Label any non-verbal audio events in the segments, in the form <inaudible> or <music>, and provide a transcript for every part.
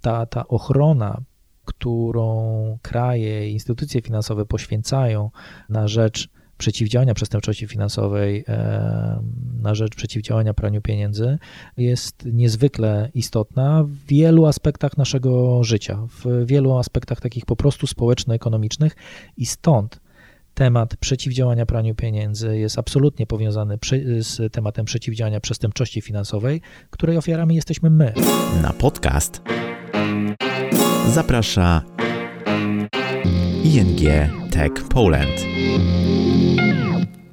ta, ta ochrona, którą kraje, instytucje finansowe poświęcają na rzecz przeciwdziałania przestępczości finansowej, na rzecz przeciwdziałania praniu pieniędzy jest niezwykle istotna w wielu aspektach naszego życia, w wielu aspektach takich po prostu społeczno-ekonomicznych i stąd temat przeciwdziałania praniu pieniędzy jest absolutnie powiązany z tematem przeciwdziałania przestępczości finansowej, której ofiarami jesteśmy my. Na podcast zaprasza ING Tech Poland.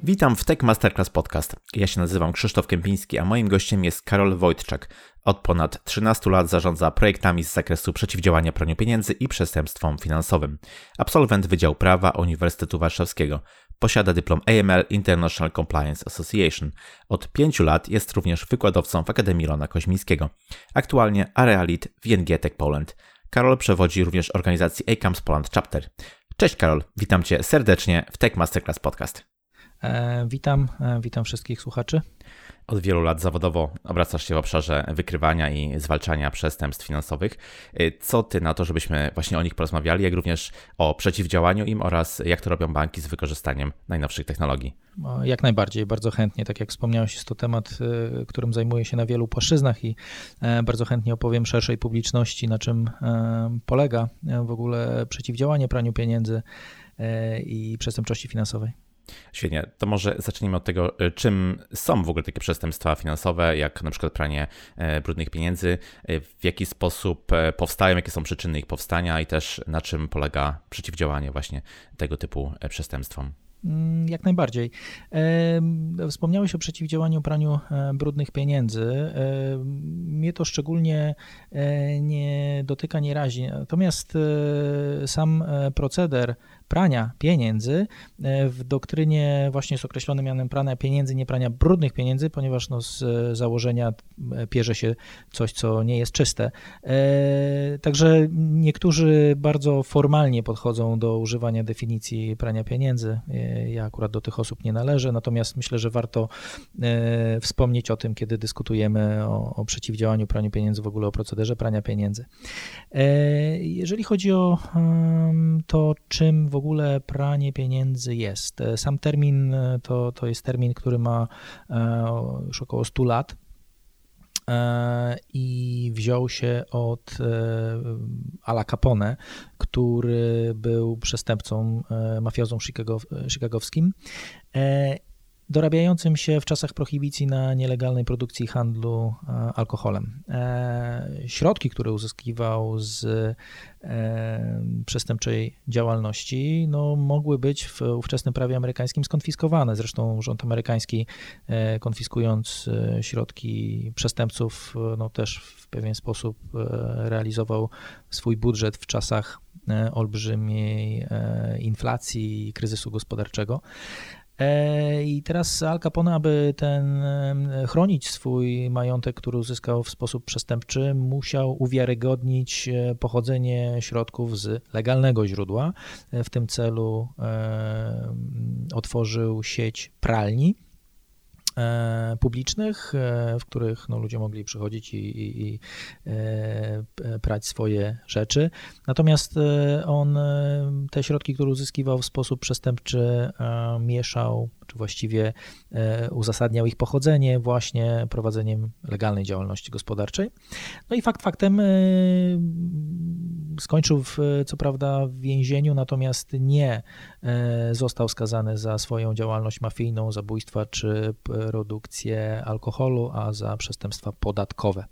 Witam w Tech Masterclass Podcast. Ja się nazywam Krzysztof Kępiński, a moim gościem jest Karol Wojtczak. Od ponad 13 lat zarządza projektami z zakresu przeciwdziałania praniu pieniędzy i przestępstwom finansowym. Absolwent Wydziału Prawa Uniwersytetu Warszawskiego. Posiada dyplom AML International Compliance Association. Od 5 lat jest również wykładowcą w Akademii Rona Koźmińskiego. Aktualnie Area Lead w ING Tech Poland. Karol przewodzi również organizacji ACAMS Poland Chapter. Cześć Karol, witam Cię serdecznie w Tech Masterclass Podcast. E, witam, e, witam wszystkich słuchaczy. Od wielu lat zawodowo obracasz się w obszarze wykrywania i zwalczania przestępstw finansowych. E, co ty na to, żebyśmy właśnie o nich porozmawiali, jak również o przeciwdziałaniu im oraz jak to robią banki z wykorzystaniem najnowszych technologii? Jak najbardziej, bardzo chętnie. Tak jak wspomniałeś, jest to temat, którym zajmuję się na wielu płaszczyznach i bardzo chętnie opowiem szerszej publiczności, na czym polega w ogóle przeciwdziałanie praniu pieniędzy i przestępczości finansowej. Świetnie, to może zacznijmy od tego, y, czym są w ogóle takie przestępstwa finansowe, jak na przykład pranie e, brudnych pieniędzy, y, w jaki sposób e, powstają, jakie są przyczyny ich powstania i też na czym polega przeciwdziałanie właśnie tego typu e, przestępstwom. Mm, jak najbardziej. Wspomniałeś o przeciwdziałaniu praniu brudnych pieniędzy. Mnie to szczególnie nie dotyka, nie razi. Natomiast sam proceder prania pieniędzy e, w doktrynie właśnie jest określony mianem prania pieniędzy, nie prania brudnych pieniędzy, ponieważ no z założenia e, pierze się coś, co nie jest czyste. E, także niektórzy bardzo formalnie podchodzą do używania definicji prania pieniędzy. Ja akurat do tych osób nie należę, natomiast myślę, że warto wspomnieć o tym, kiedy dyskutujemy o, o przeciwdziałaniu praniu pieniędzy, w ogóle o procederze prania pieniędzy. Jeżeli chodzi o to, czym w ogóle pranie pieniędzy jest. E, sam termin e, to, to jest termin, który ma e, już około 100 lat i wziął się od Ala Capone, który był przestępcą, mafiozą chicagowskim dorabiającym się w czasach prohibicji na nielegalnej produkcji i handlu e, alkoholem. E, środki, które uzyskiwał z e, przestępczej działalności, no, mogły być w ówczesnym prawie amerykańskim skonfiskowane. Zresztą rząd amerykański, konfiskując środki przestępców, no, też w pewien sposób realizował swój budżet w czasach olbrzymiej inflacji i kryzysu gospodarczego. E, I teraz Al Capone, aby ten, chronić swój majątek, który uzyskał w sposób przestępczy, musiał uwiarygodnić e, pochodzenie środków z legalnego źródła. E, w tym celu otworzył sieć pralni publicznych, e, w których no, ludzie mogli przychodzić i, i, i e, prać swoje rzeczy. Natomiast on te środki, które uzyskiwał w sposób przestępczy, mieszał, czy właściwie uzasadniał ich pochodzenie właśnie prowadzeniem legalnej działalności gospodarczej. No i fakt faktem skończył w, co prawda w więzieniu, natomiast nie został skazany za swoją działalność mafijną, zabójstwa czy produkcję alkoholu, a za przestępstwa podatkowe.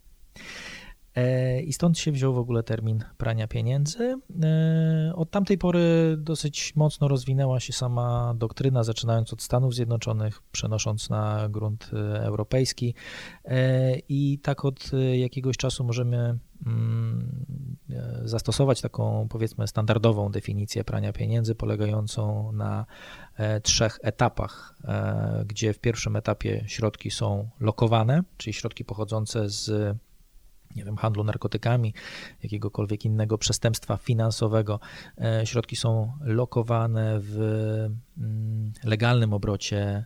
E, I stąd się wziął w ogóle termin prania pieniędzy. E, od tamtej pory dosyć mocno rozwinęła się sama doktryna, zaczynając od Stanów Zjednoczonych, przenosząc na grunt e, europejski. I tak od jakiegoś czasu możemy mm, zastosować taką, powiedzmy, standardową definicję prania pieniędzy, polegającą na trzech etapach, gdzie w pierwszym etapie środki są lokowane, czyli środki pochodzące z nie wiem, handlu narkotykami, jakiegokolwiek innego przestępstwa finansowego. E, środki są lokowane w mm, legalnym obrocie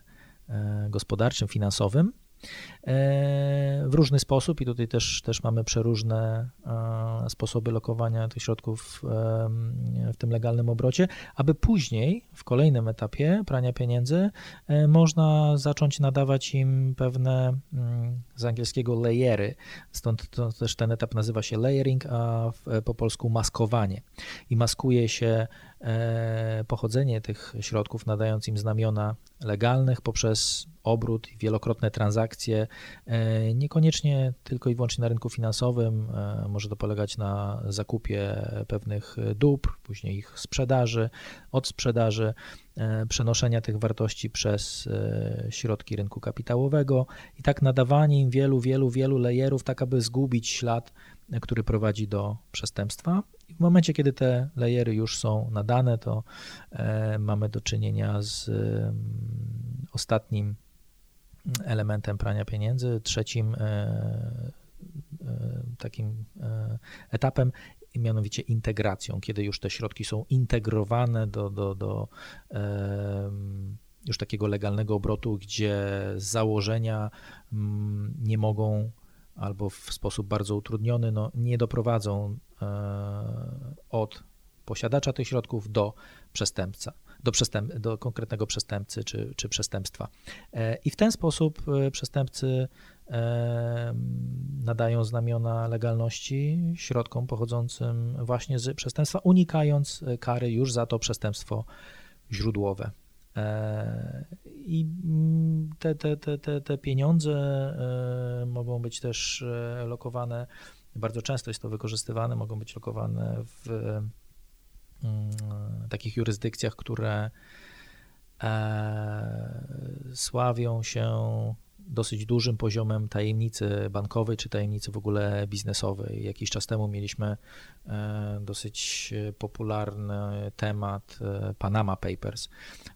e, gospodarczym, finansowym. W różny sposób i tutaj też, też mamy przeróżne sposoby lokowania tych środków w tym legalnym obrocie, aby później w kolejnym etapie prania pieniędzy można zacząć nadawać im pewne mm, z angielskiego layery, stąd też ten etap nazywa się layering, a po polsku maskowanie. I maskuje się E, pochodzenie tych środków, nadając im znamiona legalnych poprzez obrót i wielokrotne transakcje, e, niekoniecznie tylko i wyłącznie na rynku finansowym. E, może to polegać na zakupie pewnych dóbr, później ich sprzedaży, od sprzedaży, przenoszenia tych wartości przez środki rynku kapitałowego i tak nadawanie im wielu, wielu, wielu layerów, tak aby zgubić ślad, który prowadzi do przestępstwa w momencie, kiedy te layery już są nadane, to e, mamy do czynienia z mm, ostatnim elementem prania pieniędzy, trzecim e, e, takim etapem, mianowicie integracją, kiedy już te środki są integrowane do, do, do już takiego legalnego obrotu, gdzie z założenia mm, nie mogą albo w sposób bardzo utrudniony no, nie doprowadzą od posiadacza tych środków do przestępca, do, przestęp, do konkretnego przestępcy czy, czy przestępstwa. E, I w ten sposób e, przestępcy nadają znamiona legalności środkom pochodzącym właśnie z przestępstwa, unikając kary już za to przestępstwo źródłowe. E, I mm, te, te, te, te, te pieniądze e, mogą być też e, lokowane, bardzo często jest to wykorzystywane, mogą być lokowane w mm, takich jurysdykcjach, które sławią się dosyć dużym poziomem tajemnicy bankowej czy tajemnicy w ogóle biznesowej. Jakiś czas temu mieliśmy e, dosyć popularny temat e, Panama Papers.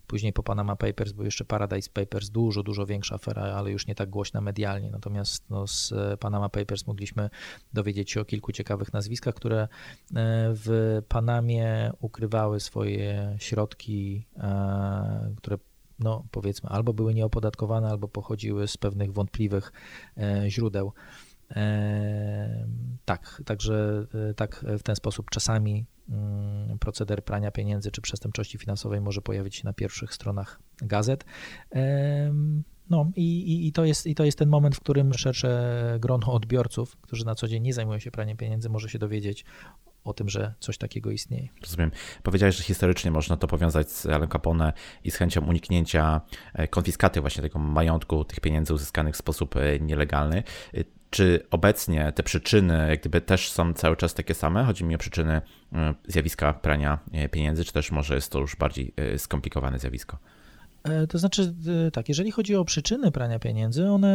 Później po Panama Papers był jeszcze Paradise Papers, dużo, dużo większa afera, ale już nie tak głośna medialnie. Natomiast no, z Panama Papers mogliśmy dowiedzieć się o kilku ciekawych nazwiskach, które e, w Panamie ukrywały swoje środki, które no powiedzmy, albo były nieopodatkowane, albo pochodziły z pewnych wątpliwych e, źródeł. E, tak, także e, tak w ten sposób czasami mm, proceder prania pieniędzy czy przestępczości finansowej może pojawić się na pierwszych stronach gazet. No i, i, to jest, i to jest ten moment, w którym szersze grono odbiorców, którzy na co dzień nie zajmują się praniem pieniędzy, może się dowiedzieć o tym, że coś takiego istnieje. Rozumiem. Powiedziałeś, że historycznie można to powiązać z Alem Capone i z chęcią uniknięcia e, konfiskaty właśnie tego majątku, tych pieniędzy uzyskanych w sposób e, nielegalny. E, czy obecnie te przyczyny jak gdyby też są cały czas takie same? Chodzi mi o przyczyny zjawiska prania pieniędzy, czy też może jest to już bardziej skomplikowane zjawisko? E, to znaczy, e, tak, jeżeli chodzi o przyczyny prania pieniędzy, one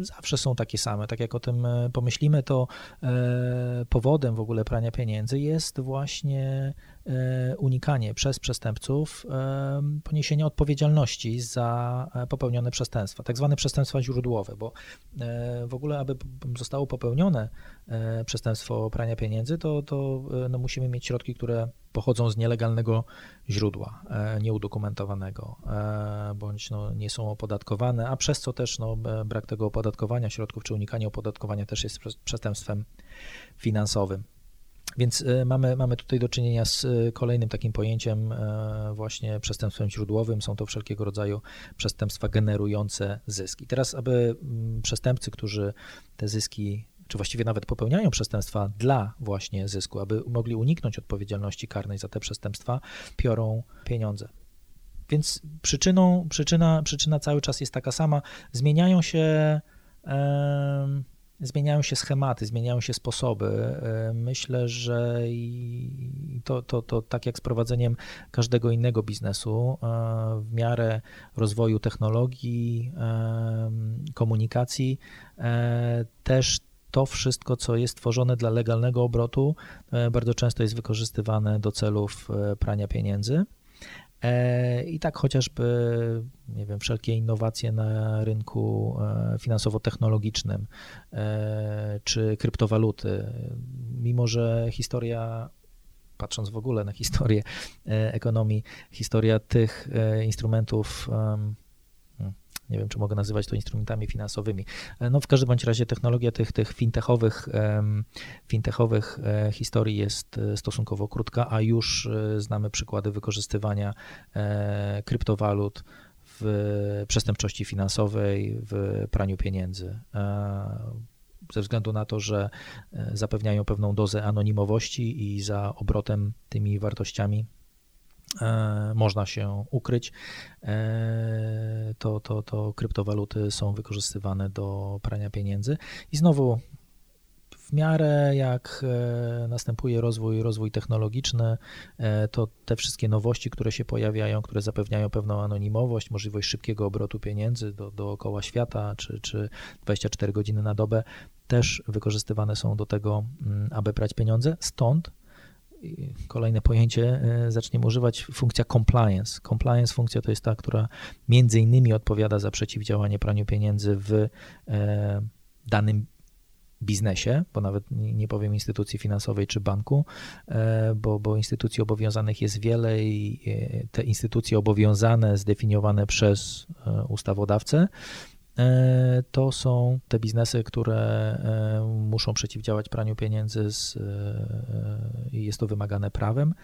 e, zawsze są takie same. Tak jak o tym pomyślimy, to powodem w ogóle prania pieniędzy jest właśnie unikanie przez przestępców e, poniesienia odpowiedzialności za e, popełnione przestępstwa, tak zwane przestępstwa źródłowe, bo w ogóle, aby zostało popełnione przestępstwo prania pieniędzy, to, to no, musimy mieć środki, które pochodzą z nielegalnego źródła, nieudokumentowanego, bądź no, nie są opodatkowane, a przez co też no, brak tego opodatkowania środków czy unikanie opodatkowania też jest przestępstwem finansowym. Więc e, mamy, mamy tutaj do czynienia z e, kolejnym takim pojęciem e, właśnie przestępstwem źródłowym. Są to wszelkiego rodzaju przestępstwa generujące zyski. Teraz, aby mm, przestępcy, którzy te zyski czy właściwie nawet popełniają przestępstwa dla właśnie zysku, aby mogli uniknąć odpowiedzialności karnej za te przestępstwa, piorą pieniądze. Więc przyczyną, przyczyna, przyczyna cały czas jest taka sama. Zmieniają się zmieniają się schematy, zmieniają się sposoby. E, myślę, że to, to, to tak jak z prowadzeniem każdego innego biznesu, e, w miarę rozwoju technologii, e, komunikacji, też to wszystko, co jest tworzone dla legalnego obrotu, bardzo często jest wykorzystywane do celów prania pieniędzy. E, I tak chociażby, nie wiem, wszelkie innowacje na rynku e, finansowo-technologicznym e, czy kryptowaluty, mimo że historia patrząc w ogóle na historię ekonomii, historia tych instrumentów, Nie wiem, czy mogę nazywać to instrumentami finansowymi. No w każdym bądź razie technologia tych, tych fintechowych, fintechowych historii jest stosunkowo krótka, a już znamy przykłady wykorzystywania kryptowalut w przestępczości finansowej, w praniu pieniędzy ze względu na to, że e, zapewniają pewną dozę anonimowości i za obrotem tymi wartościami e, można się ukryć, e, to, to, to kryptowaluty są wykorzystywane do prania pieniędzy. I znowu w miarę jak e, następuje rozwój, rozwój technologiczny, e, to te wszystkie nowości, które się pojawiają, które zapewniają pewną anonimowość, możliwość szybkiego obrotu pieniędzy do, dookoła świata, czy, czy 24 godziny na dobę, też wykorzystywane są do tego, mm, aby brać pieniądze. Stąd kolejne pojęcie e, zaczniemy używać, funkcja compliance. Compliance funkcja to jest ta, która między innymi odpowiada za przeciwdziałanie praniu pieniędzy w danym biznesie, bo nawet nie powiem instytucji finansowej czy banku, e, bo, bo instytucji obowiązanych jest wiele i e, te instytucje obowiązane, zdefiniowane przez e, ustawodawcę, to są te biznesy, które muszą przeciwdziałać praniu pieniędzy i jest to wymagane prawem.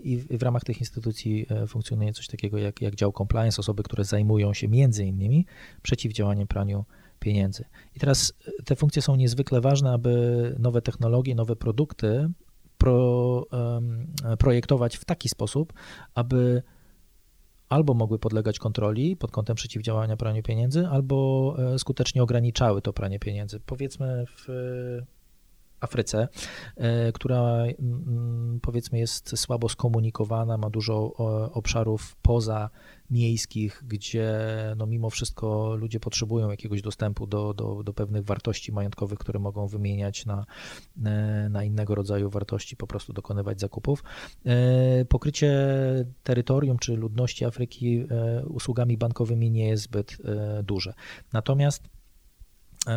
I w ramach tych instytucji funkcjonuje coś takiego jak, jak dział compliance, osoby, które zajmują się między innymi przeciwdziałaniem praniu pieniędzy. I teraz e, te funkcje są niezwykle ważne, aby nowe technologie, nowe produkty pro, projektować w taki sposób, aby albo mogły podlegać kontroli pod kątem przeciwdziałania praniu pieniędzy, albo e, skutecznie ograniczały to pranie pieniędzy. Powiedzmy w Afryce, e, która powiedzmy jest słabo skomunikowana, ma dużo obszarów poza miejskich, gdzie no mimo wszystko ludzie potrzebują jakiegoś dostępu do, do, do pewnych wartości majątkowych, które mogą wymieniać na, e, na innego rodzaju wartości, po prostu dokonywać zakupów. E, pokrycie terytorium czy ludności Afryki usługami bankowymi nie jest zbyt duże. Natomiast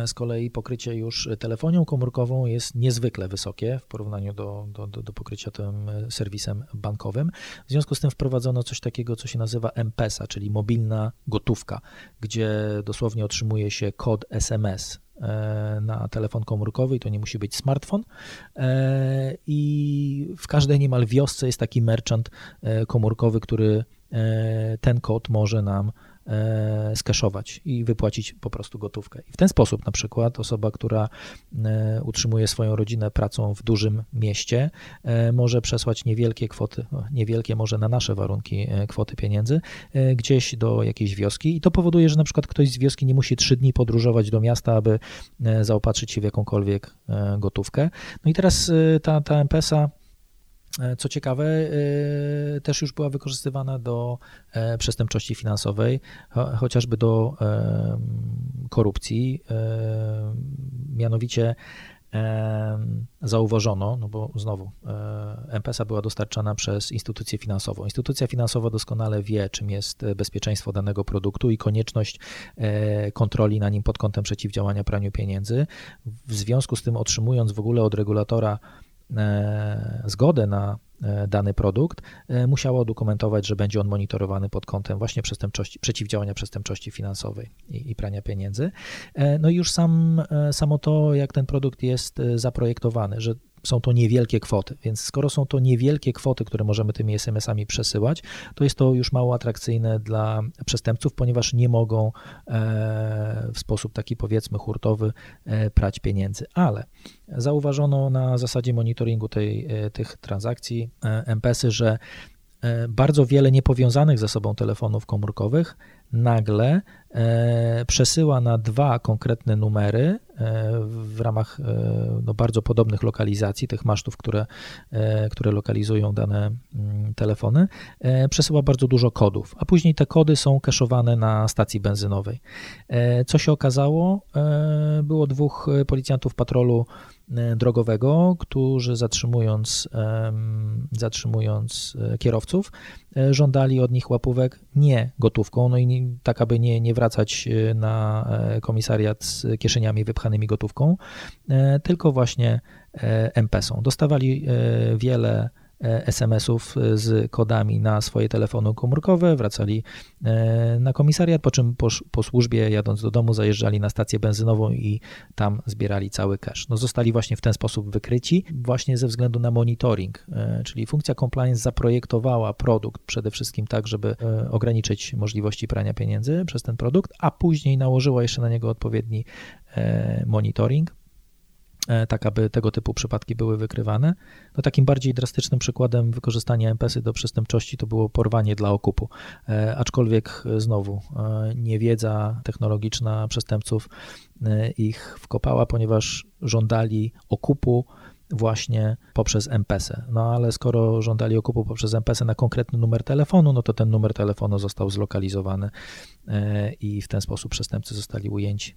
z kolei pokrycie już telefonią komórkową jest niezwykle wysokie w porównaniu do, do, do, pokrycia tym e, serwisem bankowym. W związku z tym wprowadzono coś takiego, co się nazywa M-Pesa, czyli mobilna gotówka, gdzie dosłownie otrzymuje się kod SMS e, na telefon komórkowy i to nie musi być smartfon. I w każdej niemal wiosce jest taki merchant komórkowy, który ten kod może nam E, skeszować i wypłacić po prostu gotówkę. I w ten sposób na przykład osoba, która e, utrzymuje swoją rodzinę pracą w dużym mieście, e, może przesłać niewielkie kwoty, niewielkie może na nasze warunki kwoty pieniędzy, gdzieś do jakiejś wioski i to powoduje, że na przykład ktoś z wioski nie musi trzy dni podróżować do miasta, aby zaopatrzyć się w jakąkolwiek gotówkę. No i teraz ta, ta MPS-a E, co ciekawe, e, też już była wykorzystywana do e, przestępczości finansowej, chociażby do korupcji. Mianowicie zauważono, no bo znowu M-Pesa była dostarczana przez instytucję finansową. Instytucja finansowa doskonale wie, czym jest bezpieczeństwo danego produktu i konieczność kontroli na nim pod kątem przeciwdziałania praniu pieniędzy. W związku z tym, otrzymując w ogóle od regulatora E, zgodę na e, dany produkt, e, musiało udokumentować, że będzie on monitorowany pod kątem właśnie przestępczości, przeciwdziałania przestępczości finansowej i, i prania pieniędzy. No i już sam, samo to, jak ten produkt jest zaprojektowany, że są to niewielkie kwoty, więc skoro są to niewielkie kwoty, które możemy tymi SMS-ami przesyłać, to jest to już mało atrakcyjne dla przestępców, ponieważ nie mogą e, w sposób taki powiedzmy hurtowy e, prać pieniędzy. Ale zauważono na zasadzie monitoringu tej, e, tych transakcji MPS-y, że bardzo wiele niepowiązanych ze sobą telefonów komórkowych nagle przesyła na dwa konkretne numery e, w ramach e, no, bardzo podobnych lokalizacji, tych masztów, które, które lokalizują dane mm, telefony, przesyła bardzo dużo kodów, a później te kody są kaszowane na stacji benzynowej. Co się okazało? Było dwóch policjantów patrolu E, drogowego, którzy zatrzymując, zatrzymując e, kierowców, e, żądali od nich łapówek nie gotówką, no i tak, aby nie, nie wracać na komisariat z kieszeniami wypchanymi gotówką, tylko właśnie MPS-ą. Dostawali wiele SMS-ów z kodami na swoje telefony komórkowe, wracali na komisariat, po czym po, po służbie jadąc do domu zajeżdżali na stację benzynową i tam zbierali cały cash. No zostali właśnie w ten sposób wykryci, właśnie ze względu na monitoring, czyli funkcja compliance zaprojektowała produkt przede wszystkim tak, żeby ograniczyć możliwości prania pieniędzy przez ten produkt, a później nałożyła jeszcze na niego odpowiedni monitoring E, tak aby tego typu przypadki były wykrywane. No takim bardziej drastycznym przykładem wykorzystania MPS-y do przestępczości to było porwanie dla okupu. E, aczkolwiek e, znowu niewiedza technologiczna przestępców ich wkopała, ponieważ żądali okupu właśnie poprzez MPS-y. No ale skoro żądali okupu poprzez MPS-y na konkretny numer telefonu, no to ten numer telefonu został zlokalizowany i w ten sposób przestępcy zostali ujęci.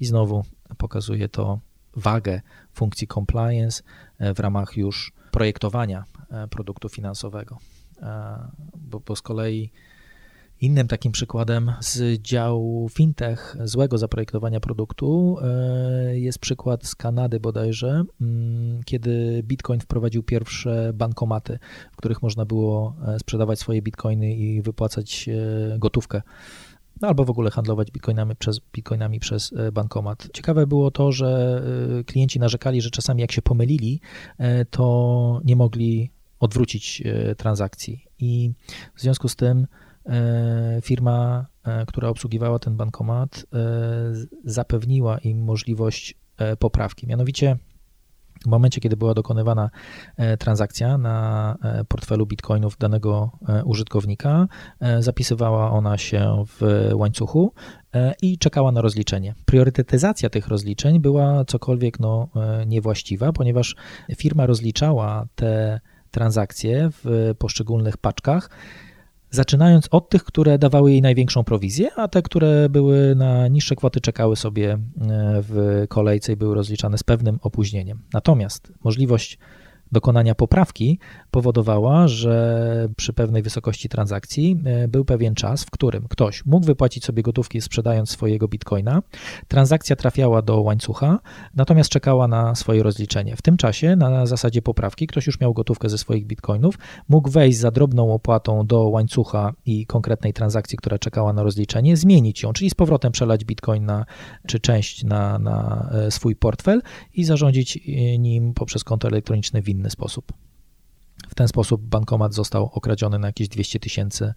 I znowu pokazuje to wagę funkcji compliance e, w ramach już projektowania e, produktu finansowego. E, bo, bo z kolei Innym takim przykładem z działu fintech złego zaprojektowania produktu jest przykład z Kanady bodajże, mm, kiedy Bitcoin wprowadził pierwsze bankomaty, w których można było sprzedawać swoje bitcoiny i wypłacać gotówkę no albo w ogóle handlować bitcoinami przez, bitcoinami przez e, bankomat. Ciekawe było to, że e, klienci narzekali, że czasami jak się pomylili, e, to nie mogli odwrócić transakcji. I w związku z tym firma, która obsługiwała ten bankomat, zapewniła im możliwość poprawki. Mianowicie w momencie, kiedy była dokonywana e, transakcja na e, portfelu bitcoinów danego e, użytkownika, zapisywała ona się w łańcuchu i czekała na rozliczenie. Priorytetyzacja tych rozliczeń była cokolwiek no, niewłaściwa, ponieważ firma rozliczała te transakcje w poszczególnych paczkach zaczynając od tych, które dawały jej największą prowizję, a te, które były na niższe kwoty, czekały sobie e, w kolejce i były rozliczane z pewnym opóźnieniem. Natomiast możliwość dokonania poprawki powodowała, że przy pewnej wysokości transakcji e, był pewien czas, w którym ktoś mógł wypłacić sobie gotówki sprzedając swojego bitcoina, transakcja trafiała do łańcucha, natomiast czekała na swoje rozliczenie. W tym czasie, na zasadzie poprawki, ktoś już miał gotówkę ze swoich bitcoinów, mógł wejść za drobną opłatą do łańcucha i konkretnej transakcji, która czekała na rozliczenie, zmienić ją, czyli z powrotem przelać bitcoin na, czy część na, na e, swój portfel i zarządzić e, nim poprzez konto elektroniczne w inny sposób. W ten sposób bankomat został okradziony na jakieś 200 tysięcy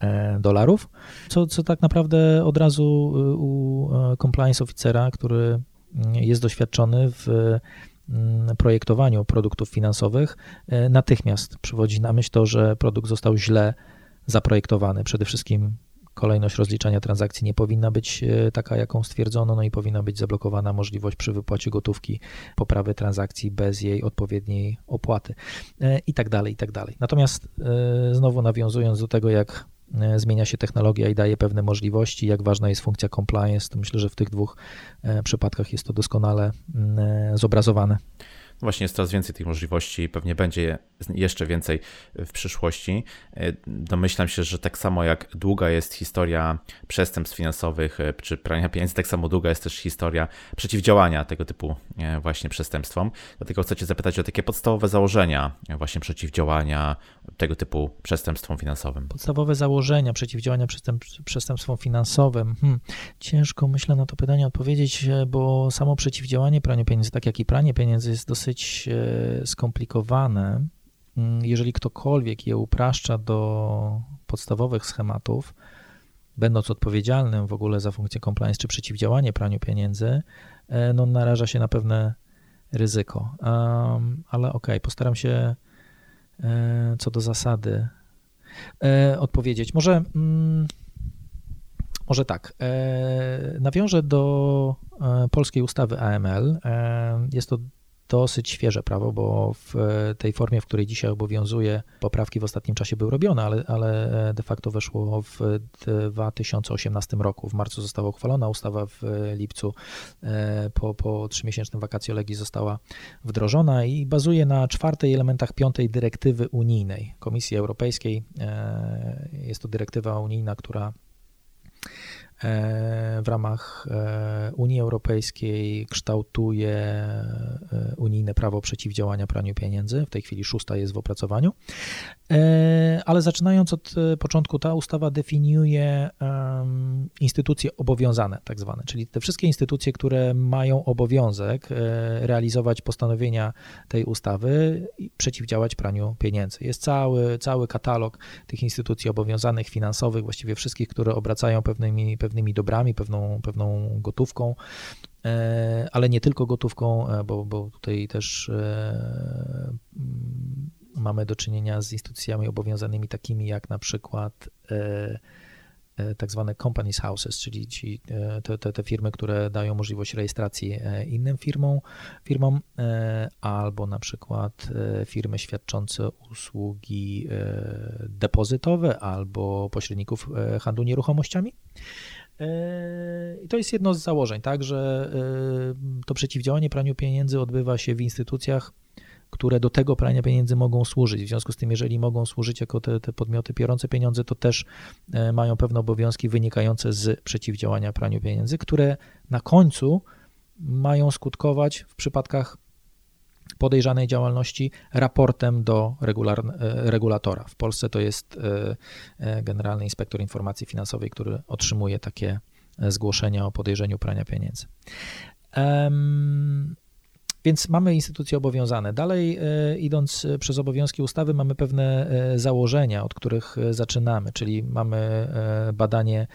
e, dolarów, co, co tak naprawdę od razu e, u e, compliance oficera, który mm, jest doświadczony w mm, projektowaniu produktów finansowych, natychmiast przywodzi na myśl to, że produkt został źle zaprojektowany. Przede wszystkim kolejność rozliczania transakcji nie powinna być e, taka, jaką stwierdzono, no i powinna być zablokowana możliwość przy wypłacie gotówki poprawy transakcji bez jej odpowiedniej opłaty e, i tak dalej, i tak dalej. Natomiast e, znowu nawiązując do tego, jak zmienia się technologia i daje pewne możliwości, jak ważna jest funkcja compliance, to myślę, że w tych dwóch przypadkach jest to doskonale mm, zobrazowane. Właśnie jest coraz więcej tych możliwości, pewnie będzie jeszcze więcej w przyszłości. E, domyślam się, że tak samo jak długa jest historia przestępstw finansowych e, czy prania pieniędzy, tak samo długa jest też historia przeciwdziałania tego typu e, właśnie przestępstwom. Dlatego chcę Cię zapytać o takie podstawowe założenia właśnie przeciwdziałania tego typu przestępstwom finansowym. Podstawowe założenia przeciwdziałania przestępstwom finansowym. Hmm. Ciężko myślę na to pytanie odpowiedzieć, bo samo przeciwdziałanie praniu pieniędzy, tak jak i pranie pieniędzy jest dosyć e, skomplikowane. Mm, jeżeli ktokolwiek je upraszcza do podstawowych schematów, będąc odpowiedzialnym w ogóle za funkcję compliance czy przeciwdziałanie praniu pieniędzy, e, no naraża się na pewne ryzyko. Um, ale okej, okay, postaram się e, co do zasady e, odpowiedzieć. Może, mm, może tak. E, nawiążę do e, polskiej ustawy AML. Jest to dosyć świeże prawo, bo w tej formie, w której dzisiaj obowiązuje, poprawki w ostatnim czasie były robione, ale, ale de facto weszło w 2018 roku. W marcu została uchwalona ustawa, w lipcu e, po, po trzymiesięcznym legis została wdrożona i bazuje na czwartej elementach piątej dyrektywy unijnej Komisji Europejskiej. E, jest to dyrektywa unijna, która w ramach Unii Europejskiej kształtuje unijne prawo przeciwdziałania praniu pieniędzy. W tej chwili szósta jest w opracowaniu. Ale zaczynając od początku, ta ustawa definiuje instytucje obowiązane, tak zwane, czyli te wszystkie instytucje, które mają obowiązek realizować postanowienia tej ustawy i przeciwdziałać praniu pieniędzy. Jest cały, cały katalog tych instytucji obowiązanych finansowych, właściwie wszystkich, które obracają pewnymi, pewnymi dobrami, pewną, pewną gotówką, e, ale nie tylko gotówką, e, bo, bo tutaj też e, mamy do czynienia z instytucjami obowiązanymi takimi jak na przykład tak zwane companies houses, czyli ci, te, te, te, firmy, które dają możliwość rejestracji innym firmom, firmom albo na przykład firmy świadczące usługi depozytowe albo pośredników handlu nieruchomościami. I to jest jedno z założeń, tak, że to przeciwdziałanie praniu pieniędzy odbywa się w instytucjach, które do tego prania pieniędzy mogą służyć. W związku z tym, jeżeli mogą służyć jako te, te podmioty biorące pieniądze, to też e, mają pewne obowiązki wynikające z przeciwdziałania praniu pieniędzy, które na końcu mają skutkować w przypadkach podejrzanej działalności raportem do regular, e, regulatora. W Polsce to jest e, Generalny Inspektor Informacji Finansowej, który otrzymuje takie zgłoszenia o podejrzeniu prania pieniędzy. Więc mamy instytucje obowiązane. Dalej, e, idąc e, przez obowiązki ustawy, mamy pewne e, założenia, od których zaczynamy, czyli mamy badanie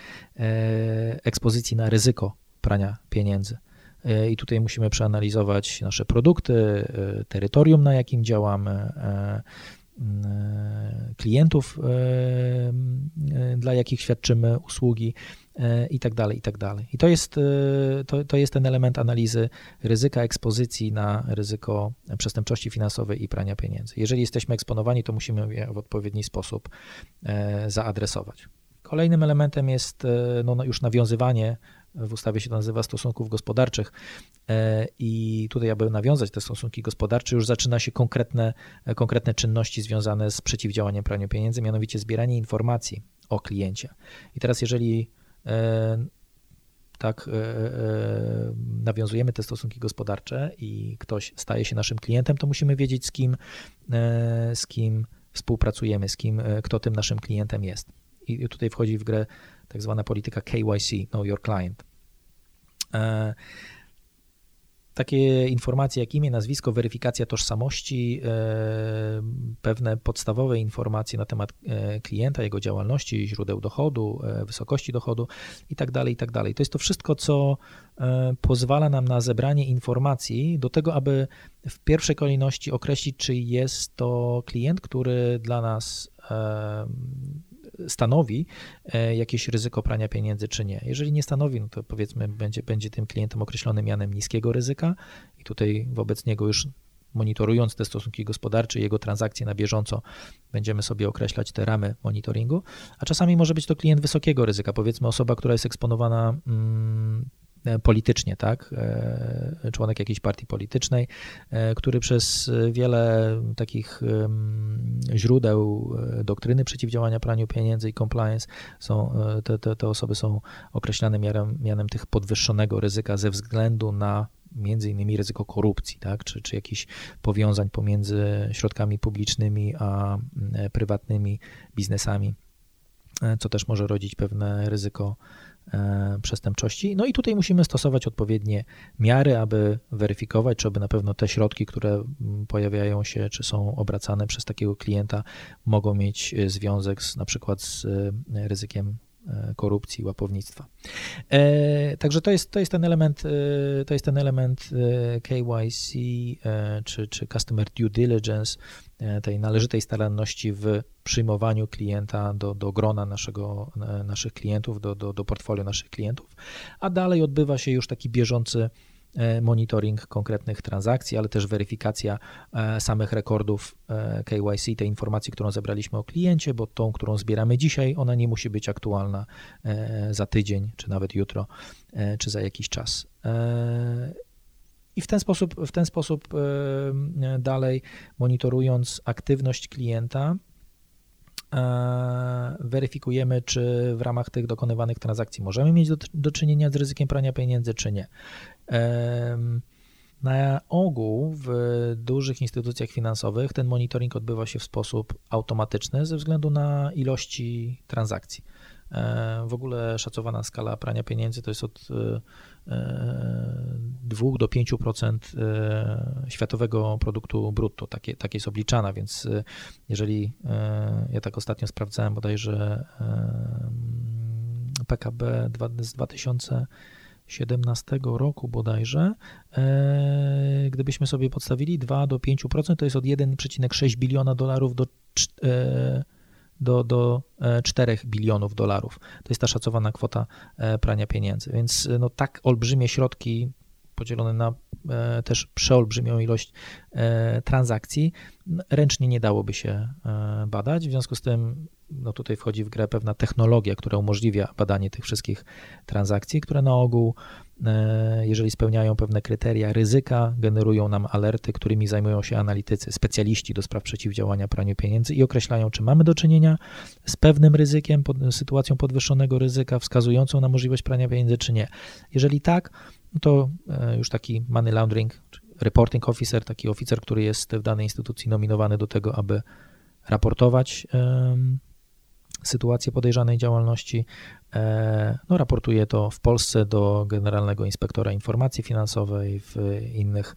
ekspozycji na ryzyko prania pieniędzy. I tutaj musimy przeanalizować nasze produkty, terytorium, na jakim działamy, klientów, dla jakich świadczymy usługi E, i tak dalej, i tak dalej. I to jest, e, to, to jest ten element analizy ryzyka ekspozycji na ryzyko przestępczości finansowej i prania pieniędzy. Jeżeli jesteśmy eksponowani, to musimy je w odpowiedni sposób e, zaadresować. Kolejnym elementem jest no, już nawiązywanie, w ustawie się nazywa stosunków gospodarczych i tutaj, aby nawiązać te stosunki gospodarcze, już zaczyna się konkretne, konkretne czynności związane z przeciwdziałaniem praniu pieniędzy, mianowicie zbieranie informacji o kliencie. I teraz, jeżeli E, tak e, e, nawiązujemy te stosunki gospodarcze i ktoś staje się naszym klientem, to musimy wiedzieć, z kim, z kim współpracujemy, z kim, kto tym naszym klientem jest. I tutaj wchodzi w grę tak zwana polityka KYC, Know Your Client takie informacje jak imię, nazwisko, weryfikacja tożsamości, e, pewne podstawowe informacje na temat e, klienta, jego działalności, źródeł dochodu, e, wysokości dochodu itd., tak itd. Tak to jest to wszystko, co pozwala nam na zebranie informacji do tego, aby w pierwszej kolejności określić, czy jest to klient, który dla nas stanowi e, jakieś ryzyko prania pieniędzy, czy nie. Jeżeli nie stanowi, no to powiedzmy będzie, będzie tym klientem określony mianem niskiego ryzyka i tutaj wobec niego już monitorując te stosunki gospodarcze, jego transakcje na bieżąco, będziemy sobie określać te ramy monitoringu, a czasami może być to klient wysokiego ryzyka, powiedzmy osoba, która jest eksponowana mm, politycznie, tak? E, członek jakiejś partii politycznej, e, który przez wiele takich źródeł doktryny przeciwdziałania praniu pieniędzy i compliance są, te, te, te osoby są określane mianem, mianem tych podwyższonego ryzyka ze względu na między innymi ryzyko korupcji, tak? czy, czy jakichś powiązań pomiędzy środkami publicznymi a prywatnymi biznesami, co też może rodzić pewne ryzyko E, przestępczości. No i tutaj musimy stosować odpowiednie miary, aby weryfikować, czy aby na pewno te środki, które pojawiają się, czy są obracane przez takiego klienta, mogą mieć e, związek z, na przykład z e, ryzykiem korupcji, łapownictwa. Także to jest, to jest ten element, to jest ten element KYC czy, czy Customer Due Diligence, E, tej należytej staranności w przyjmowaniu klienta do, do grona naszego, e, naszych klientów, do, do, do portfolio naszych klientów, a dalej odbywa się już taki bieżący e, monitoring konkretnych transakcji, ale też weryfikacja samych rekordów KYC, tej informacji, którą zebraliśmy o kliencie, bo tą, którą zbieramy dzisiaj, ona nie musi być aktualna za tydzień, czy nawet jutro, czy za jakiś czas. I w ten sposób, w ten sposób e, dalej monitorując aktywność klienta, weryfikujemy, czy w ramach tych dokonywanych transakcji możemy mieć do, do czynienia z ryzykiem prania pieniędzy, czy nie. Na ogół w dużych instytucjach finansowych ten monitoring odbywa się w sposób automatyczny ze względu na ilości transakcji. W ogóle szacowana skala prania pieniędzy to jest od 2 do 5% e, światowego produktu brutto. Takie, takie jest obliczana, więc e, jeżeli e, ja tak ostatnio sprawdzałem bodajże PKB z 2017 roku bodajże, gdybyśmy sobie podstawili 2 do 5%, to jest od 1,6 biliona dolarów do do, do 4 e, bilionów dolarów. To jest ta szacowana kwota e, prania pieniędzy. Więc e, no, tak olbrzymie środki podzielone na też przeolbrzymią ilość transakcji, ręcznie nie dałoby się badać. W związku z tym no tutaj wchodzi w grę pewna technologia, która umożliwia badanie tych wszystkich transakcji, które na ogół jeżeli spełniają pewne kryteria ryzyka, generują nam alerty, którymi zajmują się analitycy, specjaliści do spraw przeciwdziałania praniu pieniędzy i określają, czy mamy do czynienia z pewnym ryzykiem, pod, sytuacją podwyższonego ryzyka, wskazującą na możliwość prania pieniędzy, czy nie. Jeżeli tak, to e, już taki money laundering, reporting officer, taki oficer, który jest w danej instytucji nominowany do tego, aby raportować sytuację podejrzanej działalności. E, no, raportuje to w Polsce do Generalnego Inspektora Informacji Finansowej, w innych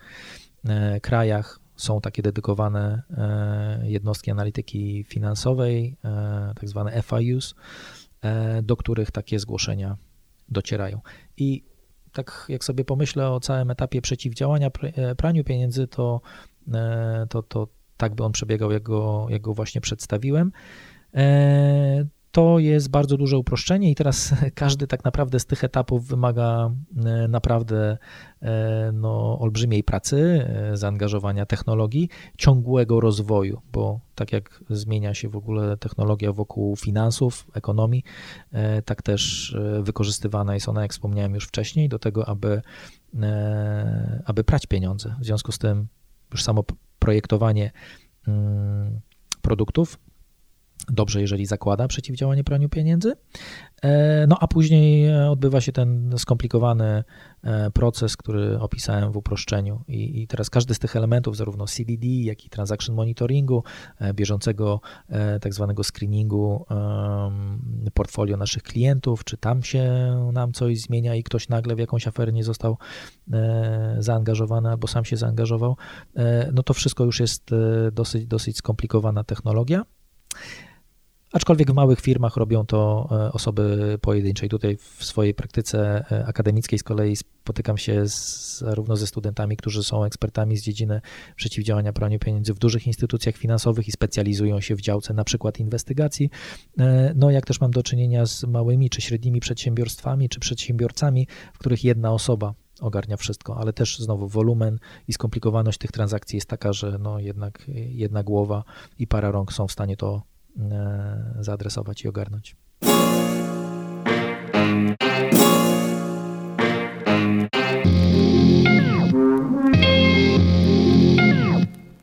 e, krajach są takie dedykowane e, jednostki analityki finansowej, tak zwane FIUs, do których takie zgłoszenia docierają. I tak jak sobie pomyślę o całym etapie przeciwdziałania praniu pieniędzy, to, to, to tak by on przebiegał, jak go, jak go właśnie przedstawiłem. E, to jest bardzo duże uproszczenie i teraz <laughs> każdy tak naprawdę z tych etapów wymaga e, naprawdę e, no, olbrzymiej pracy, zaangażowania technologii, ciągłego rozwoju, bo tak jak zmienia się w ogóle technologia wokół finansów, ekonomii, tak też wykorzystywana jest ona, jak wspomniałem już wcześniej, do tego, aby, aby prać pieniądze. W związku z tym już samo projektowanie mm, produktów dobrze, jeżeli zakłada przeciwdziałanie praniu pieniędzy. E, no a później e, odbywa się ten skomplikowany e, proces, który opisałem w uproszczeniu. I, i teraz każdy z tych elementów, zarówno CDD, jak i transaction monitoringu, bieżącego tak zwanego screeningu portfolio naszych klientów, czy tam się nam coś zmienia i ktoś nagle w jakąś aferę nie został zaangażowany albo sam się zaangażował, no to wszystko już jest dosyć, dosyć skomplikowana technologia. Aczkolwiek w małych firmach robią to e, osoby pojedyncze. I tutaj w swojej praktyce e, akademickiej z kolei spotykam się z, zarówno ze studentami, którzy są ekspertami z dziedziny przeciwdziałania praniu pieniędzy w dużych instytucjach finansowych i specjalizują się w działce na przykład inwestygacji, e, no jak też mam do czynienia z małymi czy średnimi przedsiębiorstwami czy przedsiębiorcami, w których jedna osoba ogarnia wszystko, ale też znowu wolumen i skomplikowaność tych transakcji jest taka, że no jednak jedna głowa i para rąk są w stanie to zaadresować i ogarnąć.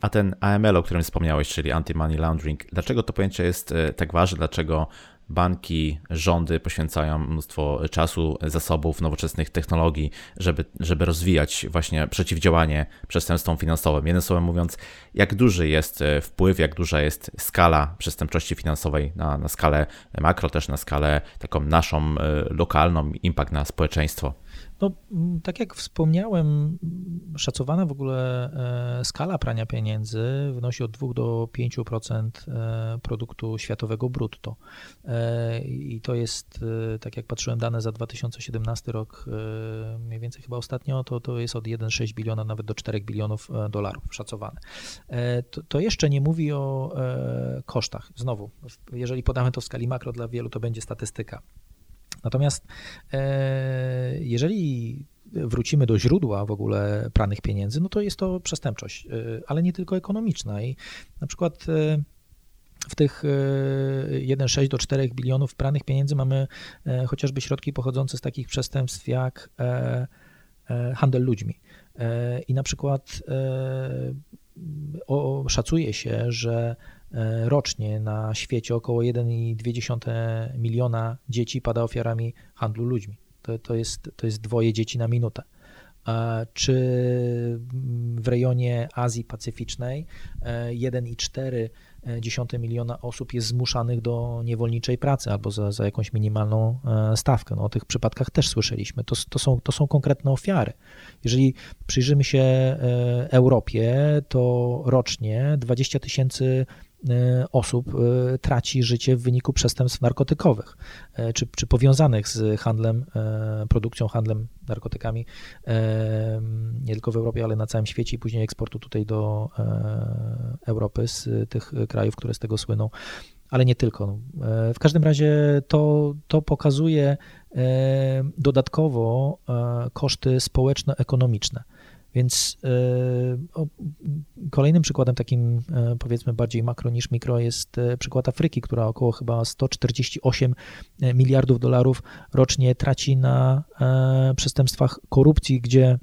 A ten AML, o którym wspomniałeś, czyli anti-money laundering, dlaczego to pojęcie jest e, tak ważne? Dlaczego banki, rządy poświęcają mnóstwo czasu, zasobów, nowoczesnych technologii, żeby, żeby rozwijać właśnie przeciwdziałanie przestępstwom finansowym. Jednym słowem mówiąc, jak duży jest e, wpływ, jak duża jest skala przestępczości finansowej na, na skalę makro, też na skalę taką naszą e, lokalną, impact na społeczeństwo. No, tak jak wspomniałem, szacowana w ogóle e, skala prania pieniędzy wynosi od 2 do 5% e, produktu światowego brutto. E, I to jest, tak jak patrzyłem dane za 2017 rok, mniej więcej chyba ostatnio, to, to jest od 1,6 biliona nawet do 4 bilionów dolarów szacowane. To, to jeszcze nie mówi o kosztach. Znowu, jeżeli podamy to w skali makro dla wielu, to będzie statystyka Natomiast e, jeżeli wrócimy do źródła w ogóle pranych pieniędzy, no to jest to przestępczość, e, ale nie tylko ekonomiczna. I na przykład e, w tych 1,6 do 4 bilionów pranych pieniędzy mamy chociażby środki pochodzące z takich przestępstw jak handel ludźmi. I na przykład szacuje się, że rocznie na świecie około 1,2 miliona dzieci pada ofiarami handlu ludźmi. To, to, jest, to jest dwoje dzieci na minutę czy w rejonie Azji Pacyficznej 1,4 10 miliona osób jest zmuszanych do niewolniczej pracy albo za, za jakąś minimalną e, stawkę. No, o tych przypadkach też słyszeliśmy. To, to, są, to są konkretne ofiary. Jeżeli przyjrzymy się e, Europie, to rocznie 20 tysięcy E, osób e, traci życie w wyniku przestępstw narkotykowych, e, czy, czy powiązanych z handlem, produkcją, handlem narkotykami, nie tylko w Europie, ale na całym świecie i później eksportu tutaj do Europy z tych krajów, które z tego słyną ale nie tylko. W każdym razie to, to pokazuje dodatkowo koszty społeczno-ekonomiczne. Więc e, kolejnym przykładem takim e, powiedzmy bardziej makro niż mikro jest e, przykład Afryki, która około chyba 148 miliardów dolarów rocznie traci na przestępstwach korupcji, gdzie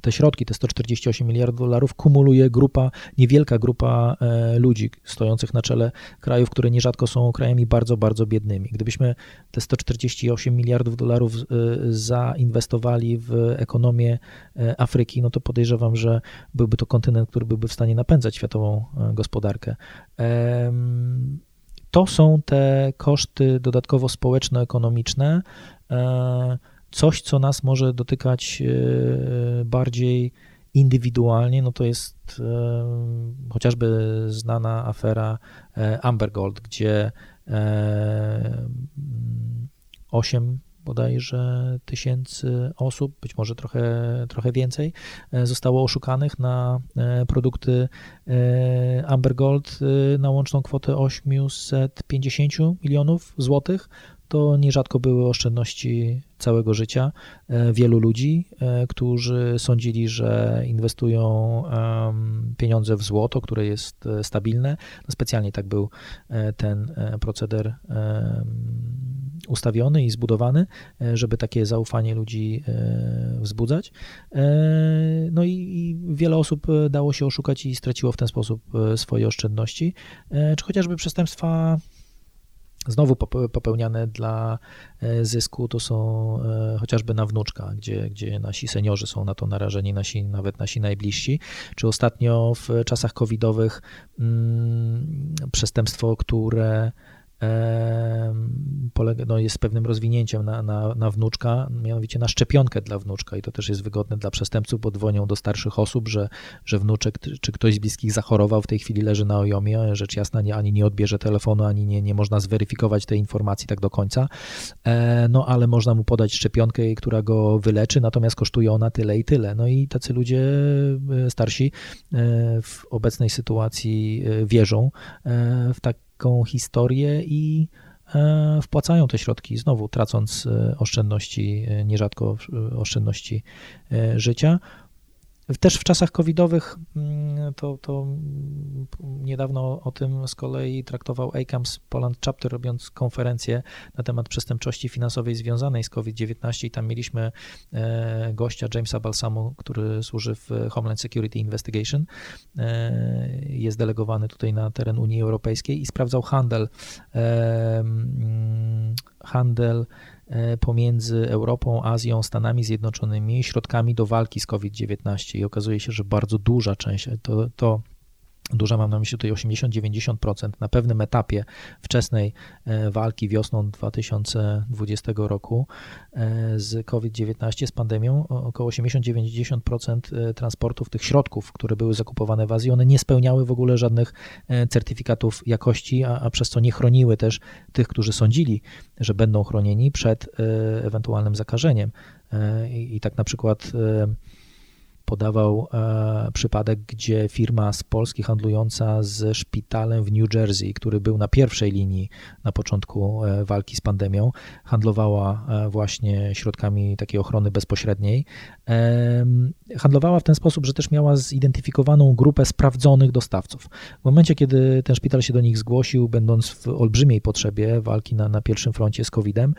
te środki, te 148 miliardów dolarów, kumuluje grupa, niewielka grupa e, ludzi stojących na czele krajów, które nierzadko są krajami bardzo, bardzo biednymi. Gdybyśmy te 148 miliardów dolarów e, zainwestowali w ekonomię e, Afryki, no to podejrzewam, że byłby to kontynent, który byłby w stanie napędzać światową gospodarkę. To są te koszty dodatkowo społeczno-ekonomiczne coś, co nas może dotykać e, bardziej indywidualnie, no to jest e, chociażby znana afera e, Amber Gold, gdzie 8 bodajże tysięcy osób, być może trochę, trochę więcej, zostało oszukanych na produkty Amber Gold na łączną kwotę 850 milionów złotych to nierzadko były oszczędności całego życia e, wielu ludzi, e, którzy sądzili, że inwestują pieniądze w złoto, które jest e, stabilne. No specjalnie tak był ten proceder ustawiony i zbudowany, żeby takie zaufanie ludzi wzbudzać. No i, wiele osób dało się oszukać i straciło w ten sposób swoje oszczędności, czy chociażby przestępstwa znowu popełniane dla e, zysku, to są e, chociażby na wnuczka, gdzie, gdzie nasi seniorzy są na to narażeni, nasi, nawet nasi najbliżsi. Czy ostatnio w czasach covidowych mm, przestępstwo, które no jest pewnym rozwinięciem na, na, na wnuczka, mianowicie na szczepionkę dla wnuczka i to też jest wygodne dla przestępców, bo dzwonią do starszych osób, że, że wnuczek czy ktoś z bliskich zachorował, w tej chwili leży na ojomie, rzecz jasna nie, ani nie odbierze telefonu, ani nie, nie można zweryfikować tej informacji tak do końca, e, no ale można mu podać szczepionkę, która go wyleczy, natomiast kosztuje ona tyle i tyle. No i tacy ludzie e, starsi e, w obecnej sytuacji wierzą w tak historię i e, wpłacają te środki, znowu tracąc e, oszczędności, e, nierzadko oszczędności życia. Też w czasach covidowych, mm, to, to niedawno o tym z kolei traktował ACAMS Poland Chapter, robiąc konferencję na temat przestępczości finansowej związanej z COVID-19 i tam mieliśmy e, gościa Jamesa Balsamu, który służy w Homeland Security Investigation, e, jest delegowany tutaj na teren Unii Europejskiej i sprawdzał handel, e, handel pomiędzy Europą, Azją, Stanami Zjednoczonymi środkami do walki z COVID-19 i okazuje się, że bardzo duża część to, to duża mam na myśli tutaj 80-90% na pewnym etapie wczesnej e, walki wiosną 2020 roku e, z COVID-19, z pandemią, około 80-90% e, transportów tych środków, które były zakupowane w Azji, one nie spełniały w ogóle żadnych certyfikatów jakości, a, a przez co nie chroniły też tych, którzy sądzili, że będą chronieni przed ewentualnym zakażeniem. I, i tak na przykład podawał e, przypadek, gdzie firma z Polski handlująca z szpitalem w New Jersey, który był na pierwszej linii na początku e, walki z pandemią, handlowała e, właśnie środkami takiej ochrony bezpośredniej. Handlowała w ten sposób, że też miała zidentyfikowaną grupę sprawdzonych dostawców. W momencie, kiedy ten szpital się do nich zgłosił, będąc w olbrzymiej potrzebie walki na, na pierwszym froncie z COVID-em,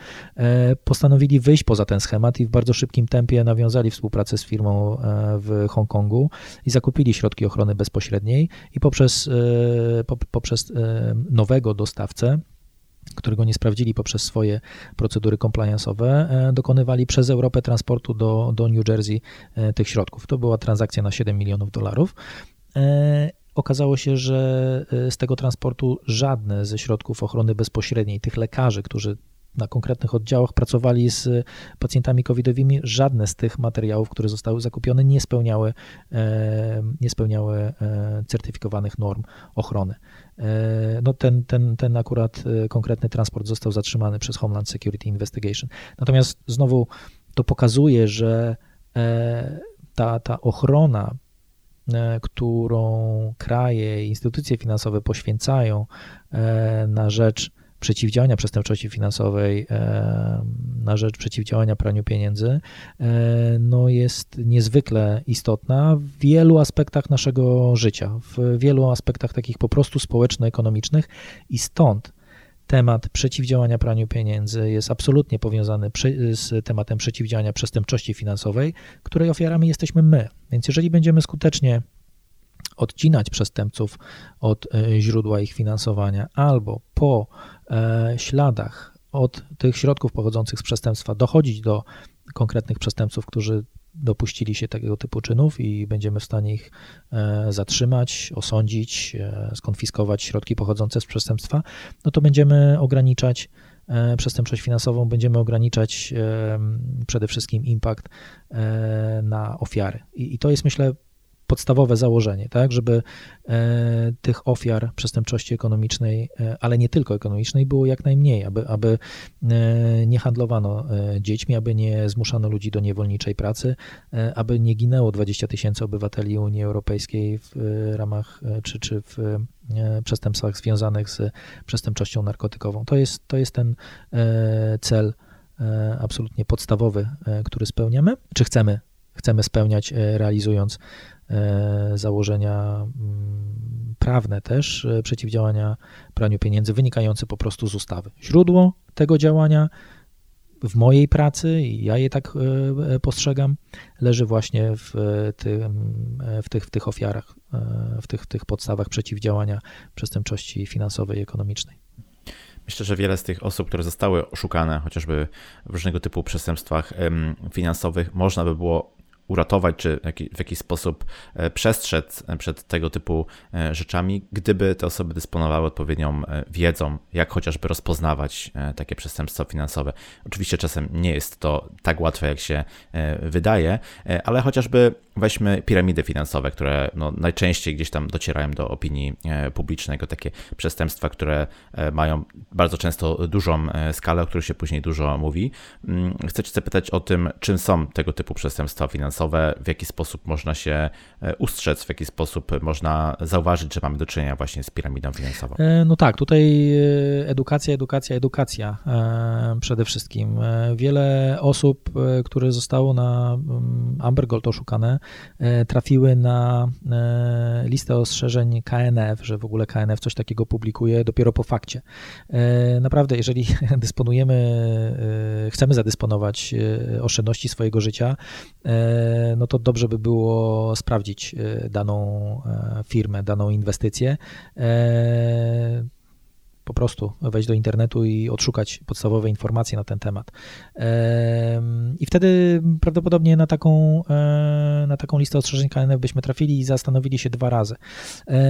postanowili wyjść poza ten schemat i w bardzo szybkim tempie nawiązali współpracę z firmą w w Hongkongu i zakupili środki ochrony bezpośredniej i poprzez, poprzez nowego dostawcę którego nie sprawdzili poprzez swoje procedury compliance'owe, e, dokonywali przez Europę transportu do, do New Jersey e, tych środków. To była transakcja na 7 milionów dolarów. E, okazało się, że z tego transportu żadne ze środków ochrony bezpośredniej, tych lekarzy, którzy na konkretnych oddziałach pracowali z pacjentami covidowymi, żadne z tych materiałów, które zostały zakupione, nie spełniały, nie spełniały certyfikowanych norm ochrony. E, no ten, ten, ten akurat e, konkretny transport został zatrzymany przez Homeland Security Investigation. Natomiast znowu to pokazuje, że e, ta, ta ochrona, którą kraje i instytucje finansowe poświęcają na rzecz przeciwdziałania przestępczości finansowej, e, na rzecz przeciwdziałania praniu pieniędzy, e, no jest niezwykle istotna w wielu aspektach naszego życia, w wielu aspektach takich po prostu społeczno-ekonomicznych i stąd temat przeciwdziałania praniu pieniędzy jest absolutnie powiązany z tematem przeciwdziałania przestępczości finansowej, której ofiarami jesteśmy my. Więc jeżeli będziemy skutecznie odcinać przestępców od e, źródła ich finansowania albo po śladach od tych środków pochodzących z przestępstwa dochodzić do konkretnych przestępców, którzy dopuścili się tego typu czynów i będziemy w stanie ich e, zatrzymać, osądzić, e, skonfiskować środki pochodzące z przestępstwa, no to będziemy ograniczać przestępczość finansową, będziemy ograniczać przede wszystkim impact na ofiary. I, to jest, myślę, podstawowe założenie, tak, żeby e, tych ofiar przestępczości ekonomicznej, e, ale nie tylko ekonomicznej, było jak najmniej, aby, aby e, nie handlowano dziećmi, aby nie zmuszano ludzi do niewolniczej pracy, aby nie ginęło 20 tysięcy obywateli Unii Europejskiej w ramach czy, czy w przestępstwach związanych z przestępczością narkotykową. To jest, to jest ten cel absolutnie podstawowy, który spełniamy, czy chcemy, chcemy spełniać, realizując założenia mm, prawne też e, przeciwdziałania praniu pieniędzy wynikające po prostu z ustawy. Źródło tego działania w mojej pracy, i ja je tak e, postrzegam, leży właśnie w, w, tych, w tych ofiarach, w tych, w tych podstawach przeciwdziałania przestępczości finansowej i ekonomicznej. Myślę, że wiele z tych osób, które zostały oszukane chociażby w różnego typu przestępstwach finansowych, można by było uratować, czy w jakiś sposób e, przestrzec przed tego typu e, rzeczami, gdyby te osoby dysponowały odpowiednią e, wiedzą, jak chociażby rozpoznawać takie przestępstwa finansowe. Oczywiście czasem nie jest to tak łatwe, jak się wydaje, ale chociażby weźmy piramidy finansowe, które no najczęściej gdzieś tam docierają do opinii publicznej, takie przestępstwa, które mają bardzo często dużą skalę, o których się później dużo mówi. Mm, chcę Cię zapytać o tym, czym są tego typu przestępstwa finansowe w jaki sposób można się e, ustrzec, w jaki sposób można zauważyć, że mamy do czynienia właśnie z piramidą finansową? E, no tak, tutaj e, edukacja, edukacja, edukacja przede wszystkim. Wiele osób, które zostało na mm, Amber Gold oszukane, trafiły na listę ostrzeżeń KNF, że w ogóle KNF coś takiego publikuje dopiero po fakcie. Naprawdę, jeżeli <laughs> dysponujemy, chcemy zadysponować oszczędności swojego życia, no to dobrze by było sprawdzić e, daną e, firmę, daną inwestycję e, po prostu wejść do internetu i odszukać podstawowe informacje na ten temat. I wtedy prawdopodobnie na taką, na taką listę ostrzeżeń KNF byśmy trafili i zastanowili się dwa razy.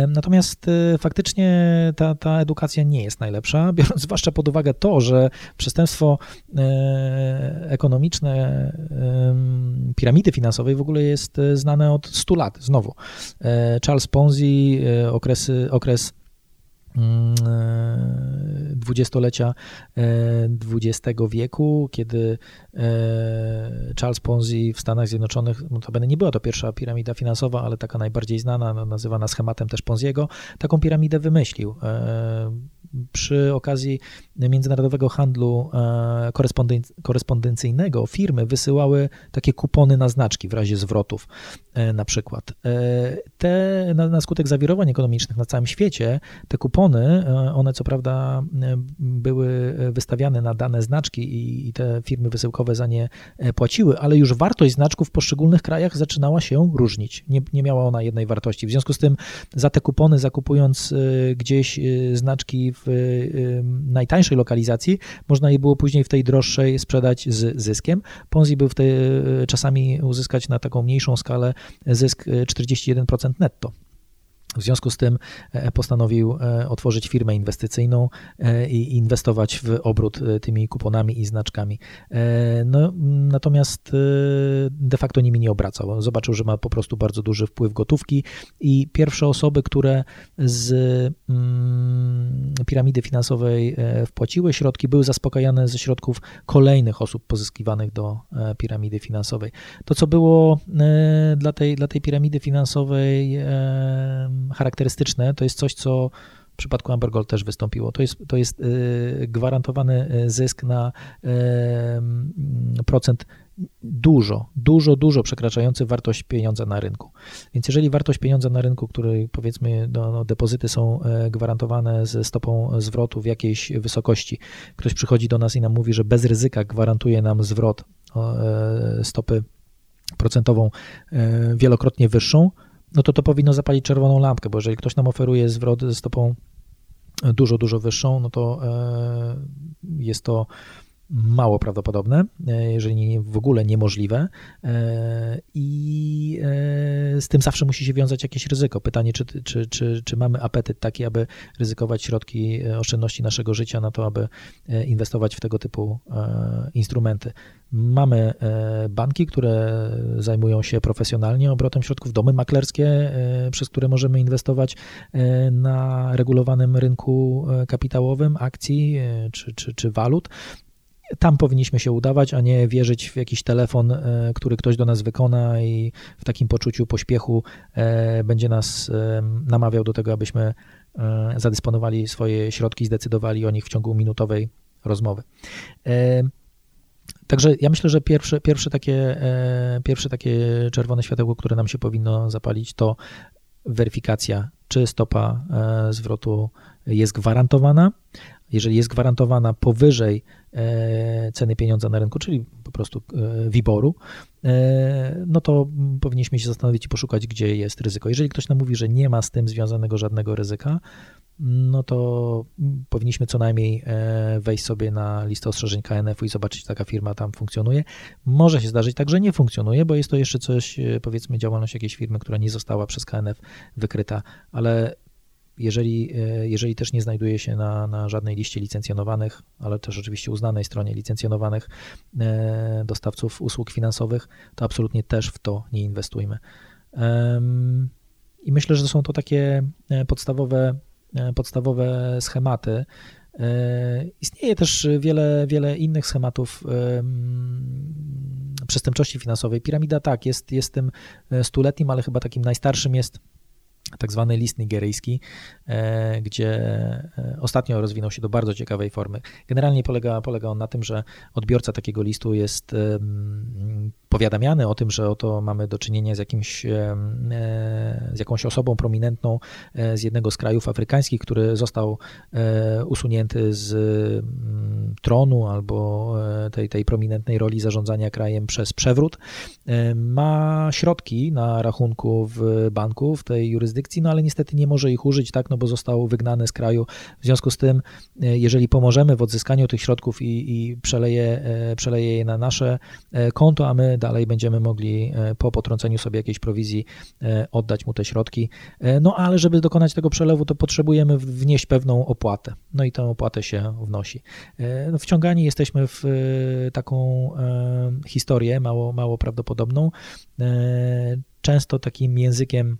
Natomiast faktycznie ta, ta edukacja nie jest najlepsza, <laughs> biorąc zwłaszcza pod uwagę to, że przestępstwo ekonomiczne piramidy finansowej w ogóle jest znane od 100 lat, znowu. Charles Ponzi, okresy, okres e, dwudziestolecia XX e, wieku, kiedy e, Charles Ponzi w Stanach Zjednoczonych, no to nie była to pierwsza piramida finansowa, ale taka najbardziej znana, no, nazywana schematem też Ponziego, taką piramidę wymyślił przy okazji międzynarodowego handlu korespondencyjnego firmy wysyłały takie kupony na znaczki w razie zwrotów na przykład. Te, na, na skutek zawirowań ekonomicznych na całym świecie, te kupony e, one co prawda e, były wystawiane na dane znaczki i, te firmy wysyłkowe bankowe za nie płaciły, ale już wartość znaczków w poszczególnych krajach zaczynała się różnić. Nie, nie miała ona jednej wartości. W związku z tym za te kupony, zakupując gdzieś znaczki w najtańszej lokalizacji, można je było później w tej droższej sprzedać z zyskiem. Ponzi był w czasami uzyskać na taką mniejszą skalę zysk 41% netto. W związku z tym e, postanowił e, otworzyć firmę inwestycyjną e, i inwestować w obrót tymi kuponami i znaczkami. No, natomiast de facto nimi nie obracał. Zobaczył, że ma po prostu bardzo duży wpływ gotówki i pierwsze osoby, które z mm, piramidy finansowej wpłaciły środki, były zaspokajane ze środków kolejnych osób pozyskiwanych do piramidy finansowej. To, co było dla tej, dla tej piramidy finansowej charakterystyczne, to jest coś, co w przypadku Amber Gold też wystąpiło. To jest, to jest y, gwarantowany y, zysk na procent dużo, dużo, dużo przekraczający wartość pieniądza na rynku. Więc jeżeli wartość pieniądza na rynku, której powiedzmy no, no, depozyty są gwarantowane ze stopą zwrotu w jakiejś wysokości, ktoś przychodzi do nas i nam mówi, że bez ryzyka gwarantuje nam zwrot stopy procentową wielokrotnie wyższą, no to to powinno zapalić czerwoną lampkę, bo jeżeli ktoś nam oferuje zwrot ze stopą dużo, dużo wyższą, no to e, jest to mało prawdopodobne, e, jeżeli nie w ogóle niemożliwe e, i e, z tym zawsze musi się wiązać jakieś ryzyko. Pytanie, czy, czy, czy, czy mamy apetyt taki, aby ryzykować środki oszczędności naszego życia na to, aby inwestować w tego typu instrumenty. Mamy banki, które zajmują się profesjonalnie obrotem środków, domy maklerskie, przez które możemy inwestować na regulowanym rynku kapitałowym akcji czy, czy, czy walut tam powinniśmy się udawać, a nie wierzyć w jakiś telefon, e, który ktoś do nas wykona i w takim poczuciu pośpiechu e, będzie nas e, namawiał do tego, abyśmy zadysponowali swoje środki, zdecydowali o nich w ciągu minutowej rozmowy. Także ja myślę, że pierwsze, pierwsze, takie, pierwsze takie czerwone światełko, które nam się powinno zapalić, to weryfikacja, czy stopa zwrotu jest gwarantowana. Jeżeli jest gwarantowana powyżej E, ceny pieniądza na rynku, czyli po prostu e, WIBOR-u, e, no to powinniśmy się zastanowić i poszukać, gdzie jest ryzyko. Jeżeli ktoś nam mówi, że nie ma z tym związanego żadnego ryzyka, no to powinniśmy co najmniej wejść sobie na listę ostrzeżeń KNF-u i zobaczyć, czy taka firma tam funkcjonuje. Może się zdarzyć tak, że nie funkcjonuje, bo jest to jeszcze coś, powiedzmy, działalność jakiejś firmy, która nie została przez KNF wykryta, ale jeżeli, e, jeżeli też nie znajduje się na, na żadnej liście licencjonowanych, ale też oczywiście uznanej stronie licencjonowanych e, dostawców usług finansowych, to absolutnie też w to nie inwestujmy. I myślę, że są to takie e, podstawowe, podstawowe schematy. Istnieje też wiele, wiele innych schematów przestępczości finansowej. Piramida tak, jest, jest tym stuletnim, ale chyba takim najstarszym jest tak zwany list nigeryjski, e, gdzie e, ostatnio rozwinął się do bardzo ciekawej formy. Generalnie polega, polega on na tym, że odbiorca takiego listu jest powiadamiany o tym, że oto mamy do czynienia z, jakimś, e, z jakąś osobą prominentną z jednego z krajów afrykańskich, który został usunięty z mm, tronu albo tej, tej prominentnej roli zarządzania krajem przez przewrót. Ma środki na rachunku w banku w tej jurysdykcji, no ale niestety nie może ich użyć, tak, no bo został wygnany z kraju. W związku z tym, e, jeżeli pomożemy w odzyskaniu tych środków i, i przeleje, e, przeleje je na nasze e, konto, a my dalej będziemy mogli po potrąceniu sobie jakiejś prowizji oddać mu te środki. No ale żeby dokonać tego przelewu, to potrzebujemy wnieść pewną opłatę. No i tę opłatę się wnosi. No, wciągani jesteśmy w taką historię mało, mało prawdopodobną. Często takim językiem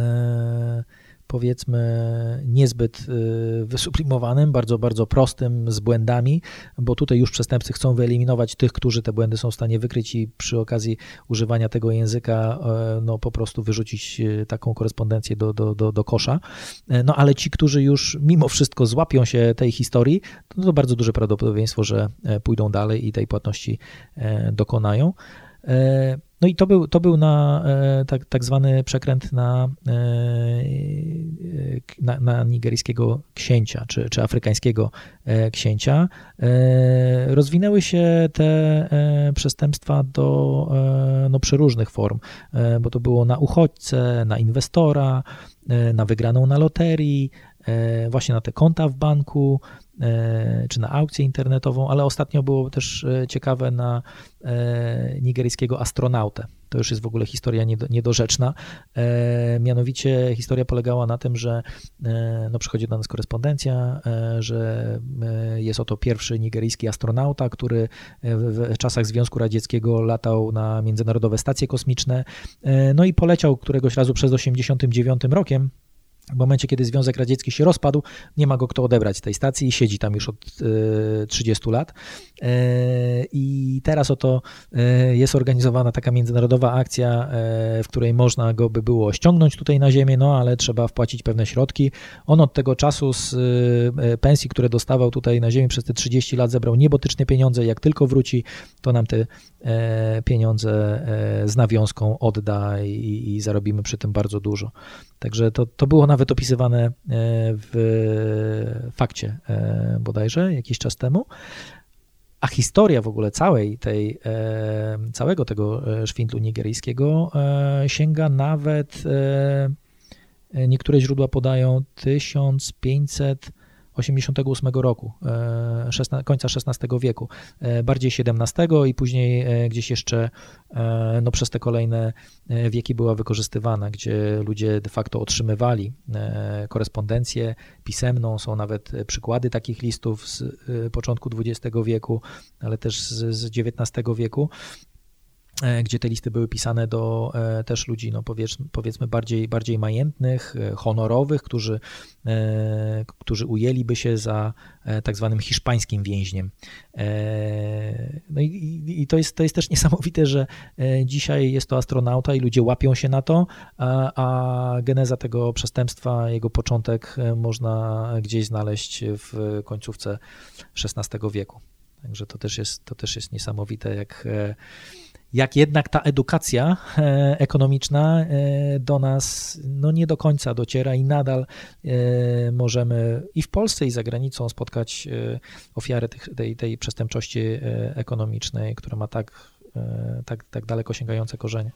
E, powiedzmy niezbyt e, wysublimowanym, bardzo, bardzo prostym, z błędami, bo tutaj już przestępcy chcą wyeliminować tych, którzy te błędy są w stanie wykryć i przy okazji używania tego języka e, no, po prostu wyrzucić taką korespondencję do, do, do, do kosza. No ale ci, którzy już mimo wszystko złapią się tej historii, no, to bardzo duże prawdopodobieństwo, że pójdą dalej i tej płatności dokonają. No i to był, to był na e, tak, tak zwany przekręt na e, na, na nigeryjskiego księcia, czy, czy afrykańskiego księcia. Rozwinęły się te przestępstwa do no, przeróżnych form, bo to było na uchodźcę, na inwestora, na wygraną na loterii, właśnie na te konta w banku, E, czy na aukcję internetową, ale ostatnio było też e, ciekawe na e, nigeryjskiego astronautę. To już jest w ogóle historia niedorzeczna. Mianowicie historia polegała na tym, że no, przychodzi do nas korespondencja, że jest oto pierwszy nigeryjski astronauta, który w czasach Związku Radzieckiego latał na międzynarodowe stacje kosmiczne, no i poleciał któregoś razu przez 89 rokiem w momencie, kiedy Związek Radziecki się rozpadł, nie ma go kto odebrać tej stacji i siedzi tam już od 30 e, lat. E, I teraz oto e, jest organizowana taka międzynarodowa akcja, w której można go by było ściągnąć tutaj na ziemię, no ale trzeba wpłacić pewne środki. On od tego czasu z pensji, które dostawał tutaj na ziemi przez te 30 lat zebrał niebotyczne pieniądze. Jak tylko wróci, to nam te pieniądze z nawiązką odda i, i zarobimy przy tym bardzo dużo. Także to, to było nawet opisywane e, w fakcie e, bodajże jakiś czas temu. A historia w ogóle całej tej, e, całego tego szwindlu nigeryjskiego sięga nawet, niektóre źródła podają 1500 88 roku, e, końca XVI wieku, e, bardziej XVII i później e, gdzieś jeszcze no, przez te kolejne wieki była wykorzystywana, gdzie ludzie de facto otrzymywali korespondencję pisemną, są nawet przykłady takich listów z początku XX wieku, ale też z, XIX wieku, gdzie te listy były pisane do e, też ludzi, no powiedzmy, powiedzmy bardziej, bardziej majętnych, e, honorowych, którzy, którzy ujęliby się za tak zwanym hiszpańskim więźniem. No i, i, to, jest, to jest też <laughs> niesamowite, że dzisiaj jest to astronauta i ludzie łapią się na to, a, a geneza tego przestępstwa, jego początek można gdzieś znaleźć w końcówce XVI wieku. Także to też jest, to też jest niesamowite, jak jak jednak ta edukacja e, ekonomiczna e, do nas no nie do końca dociera i nadal e, możemy i w Polsce, i za granicą spotkać ofiary tej, tej przestępczości ekonomicznej, która ma tak, tak, tak daleko sięgające korzenie.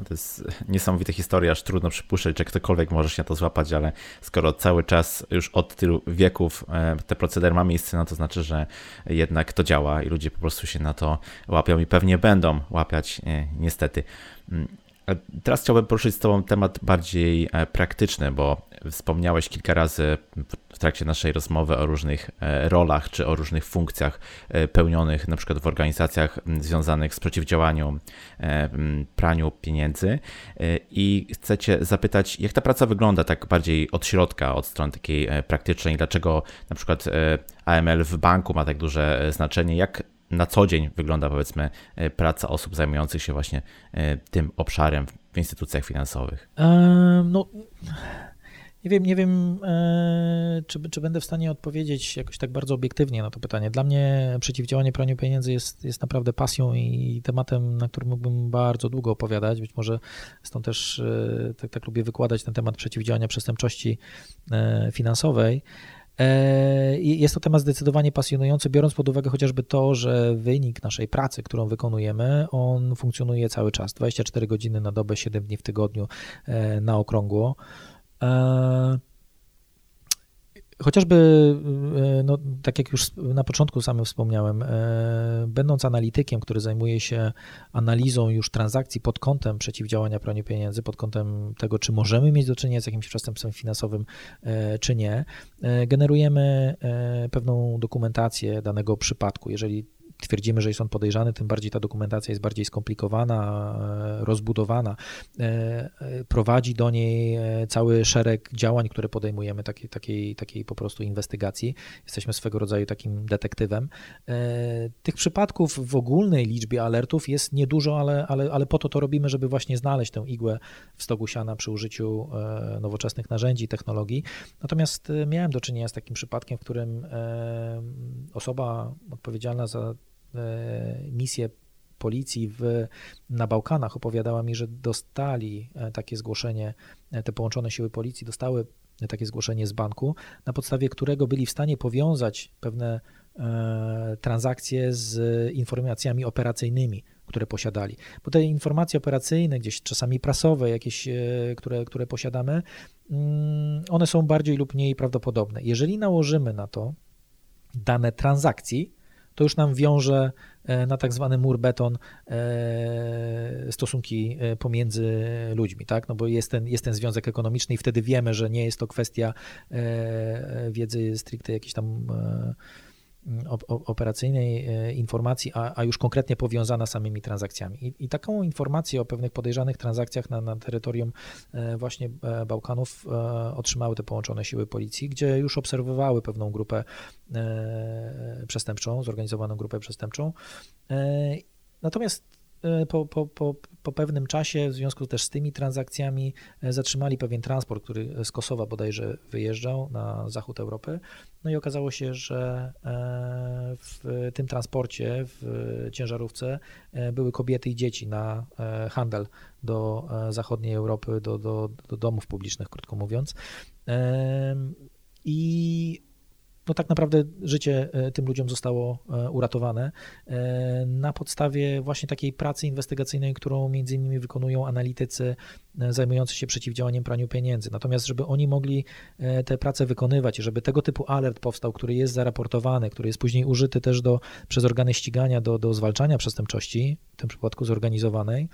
No to jest niesamowita historia, aż trudno przypuszczać, że ktokolwiek może się na to złapać, ale skoro cały czas już od tylu wieków e, te proceder ma miejsce, no to znaczy, że jednak to działa i ludzie po prostu się na to łapią i pewnie będą łapiać, e, niestety. Mm, teraz chciałbym poruszyć z Tobą temat bardziej e, praktyczny, bo wspomniałeś kilka razy w trakcie naszej rozmowy o różnych e, rolach czy o różnych funkcjach e, pełnionych, na przykład w organizacjach związanych z przeciwdziałaniem praniu pieniędzy. I chcę Cię zapytać, jak ta praca wygląda tak bardziej od środka, od strony takiej praktycznej, dlaczego na przykład AML w banku ma tak duże znaczenie, jak na co dzień wygląda powiedzmy e, praca osób zajmujących się właśnie e, tym obszarem w instytucjach finansowych? no, nie wiem, nie wiem czy, czy będę w stanie odpowiedzieć jakoś tak bardzo obiektywnie na to pytanie. Dla mnie przeciwdziałanie praniu pieniędzy jest, jest naprawdę pasją i tematem, na którym mógłbym bardzo długo opowiadać. Być może stąd też tak, tak lubię wykładać ten temat przeciwdziałania przestępczości finansowej. E, jest to temat zdecydowanie pasjonujący, biorąc pod uwagę chociażby to, że wynik naszej pracy, którą wykonujemy, on funkcjonuje cały czas, 24 godziny na dobę, 7 dni w tygodniu e, na okrągło. Chociażby, e, no, tak jak już na początku samym wspomniałem, e, będąc analitykiem, który zajmuje się analizą już transakcji pod kątem przeciwdziałania praniu pieniędzy, pod kątem tego, czy możemy mieć do czynienia z jakimś przestępstwem finansowym, e, czy nie, generujemy pewną dokumentację danego przypadku. Jeżeli twierdzimy, że jest on podejrzany, tym bardziej ta dokumentacja jest bardziej skomplikowana, e, rozbudowana. E, e, prowadzi do niej cały szereg działań, które podejmujemy, takiej, takiej, takiej po prostu inwestygacji. Jesteśmy swego rodzaju takim detektywem. Tych przypadków w ogólnej liczbie alertów jest niedużo, ale, ale, ale po to to robimy, żeby właśnie znaleźć tę igłę w stogu siana przy użyciu nowoczesnych narzędzi, technologii. Natomiast miałem do czynienia z takim przypadkiem, w którym osoba odpowiedzialna za misję policji w, na Bałkanach opowiadała mi, że dostali takie zgłoszenie, te połączone siły policji dostały takie zgłoszenie z banku, na podstawie którego byli w stanie powiązać pewne transakcje z informacjami operacyjnymi które posiadali. Bo te informacje operacyjne, gdzieś czasami prasowe, jakieś, e, które, które posiadamy, mm, one są bardziej lub mniej prawdopodobne. Jeżeli nałożymy na to dane transakcji, to już nam wiąże e, na tak zwany mur beton e, stosunki pomiędzy ludźmi, tak? No bo jest ten, jest ten związek ekonomiczny i wtedy wiemy, że nie jest to kwestia wiedzy stricte jakiejś tam operacyjnej e, informacji, a, a, już konkretnie powiązana samymi transakcjami. I, I, taką informację o pewnych podejrzanych transakcjach na, na terytorium e, właśnie e, Bałkanów otrzymały te połączone siły policji, gdzie już obserwowały pewną grupę przestępczą, zorganizowaną grupę przestępczą. Natomiast po, po, po, po pewnym czasie, w związku też z tymi transakcjami, zatrzymali pewien transport, który z Kosowa bodajże wyjeżdżał na zachód Europy. No i okazało się, że e, w tym transporcie, w ciężarówce były kobiety i dzieci na handel do zachodniej Europy, do, do, do domów publicznych, krótko mówiąc. I no tak naprawdę życie e, tym ludziom zostało e, uratowane e, na podstawie właśnie takiej pracy inwestygacyjnej, którą między innymi wykonują analitycy zajmujący się przeciwdziałaniem praniu pieniędzy. Natomiast, żeby oni mogli te prace wykonywać i żeby tego typu alert powstał, który jest zaraportowany, który jest później użyty też do, przez organy ścigania do, do zwalczania przestępczości, w tym przypadku zorganizowanej,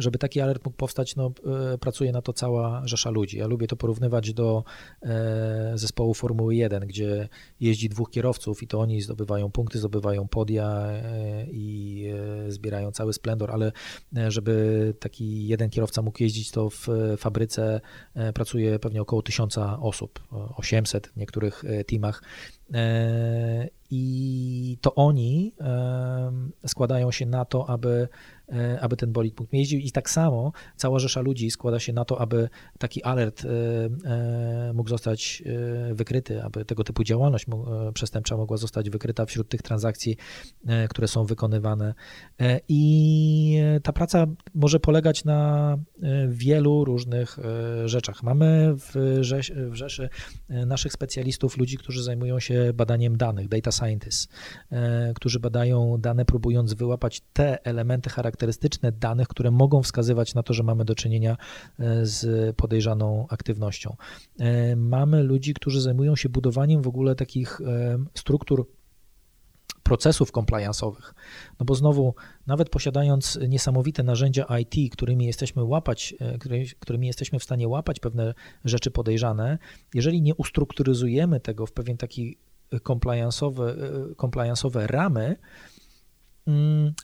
żeby taki alert mógł powstać, no, e, pracuje na to cała rzesza ludzi. Ja lubię to porównywać do e, zespołu Formuły 1, gdzie jeździ dwóch kierowców i to oni zdobywają punkty, zdobywają podia e, i zbierają cały splendor, ale żeby taki jeden kierowca mógł jeździć, to w fabryce pracuje pewnie około tysiąca osób, 800 w niektórych teamach i to oni składają się na to, aby, aby ten bolid mógł jeździć i tak samo cała rzesza ludzi składa się na to, aby taki alert e, e, mógł zostać wykryty, aby tego typu działalność przestępcza mogła zostać wykryta wśród tych transakcji, które są wykonywane. I ta praca może polegać na wielu różnych rzeczach. Mamy w, w Rzeszy naszych specjalistów, ludzi, którzy zajmują się badaniem danych, data scientists, e, którzy badają dane, próbując wyłapać te elementy charakterystyczne danych, które mogą wskazywać na to, że mamy do czynienia e, z podejrzaną aktywnością. E, mamy ludzi, którzy zajmują się budowaniem w ogóle takich struktur procesów compliance'owych. No bo znowu, nawet posiadając niesamowite narzędzia IT, którymi jesteśmy łapać, którymi jesteśmy w stanie łapać pewne rzeczy podejrzane, jeżeli nie ustrukturyzujemy tego w pewien taki compliance'owe, compliance'owe ramy,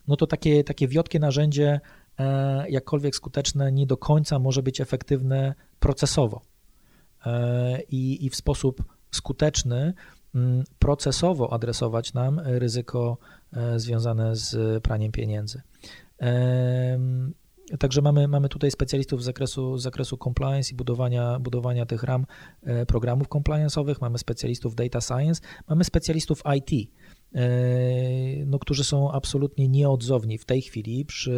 no to takie, takie wiotkie narzędzie, e, jakkolwiek skuteczne, nie do końca może być efektywne procesowo. E, i, i w sposób skuteczny mm, procesowo adresować nam ryzyko e, związane z praniem pieniędzy. Także mamy, mamy tutaj specjalistów z zakresu, z zakresu compliance i budowania, budowania tych ram programów compliance'owych, mamy specjalistów data science, mamy specjalistów IT, no, którzy są absolutnie nieodzowni w tej chwili przy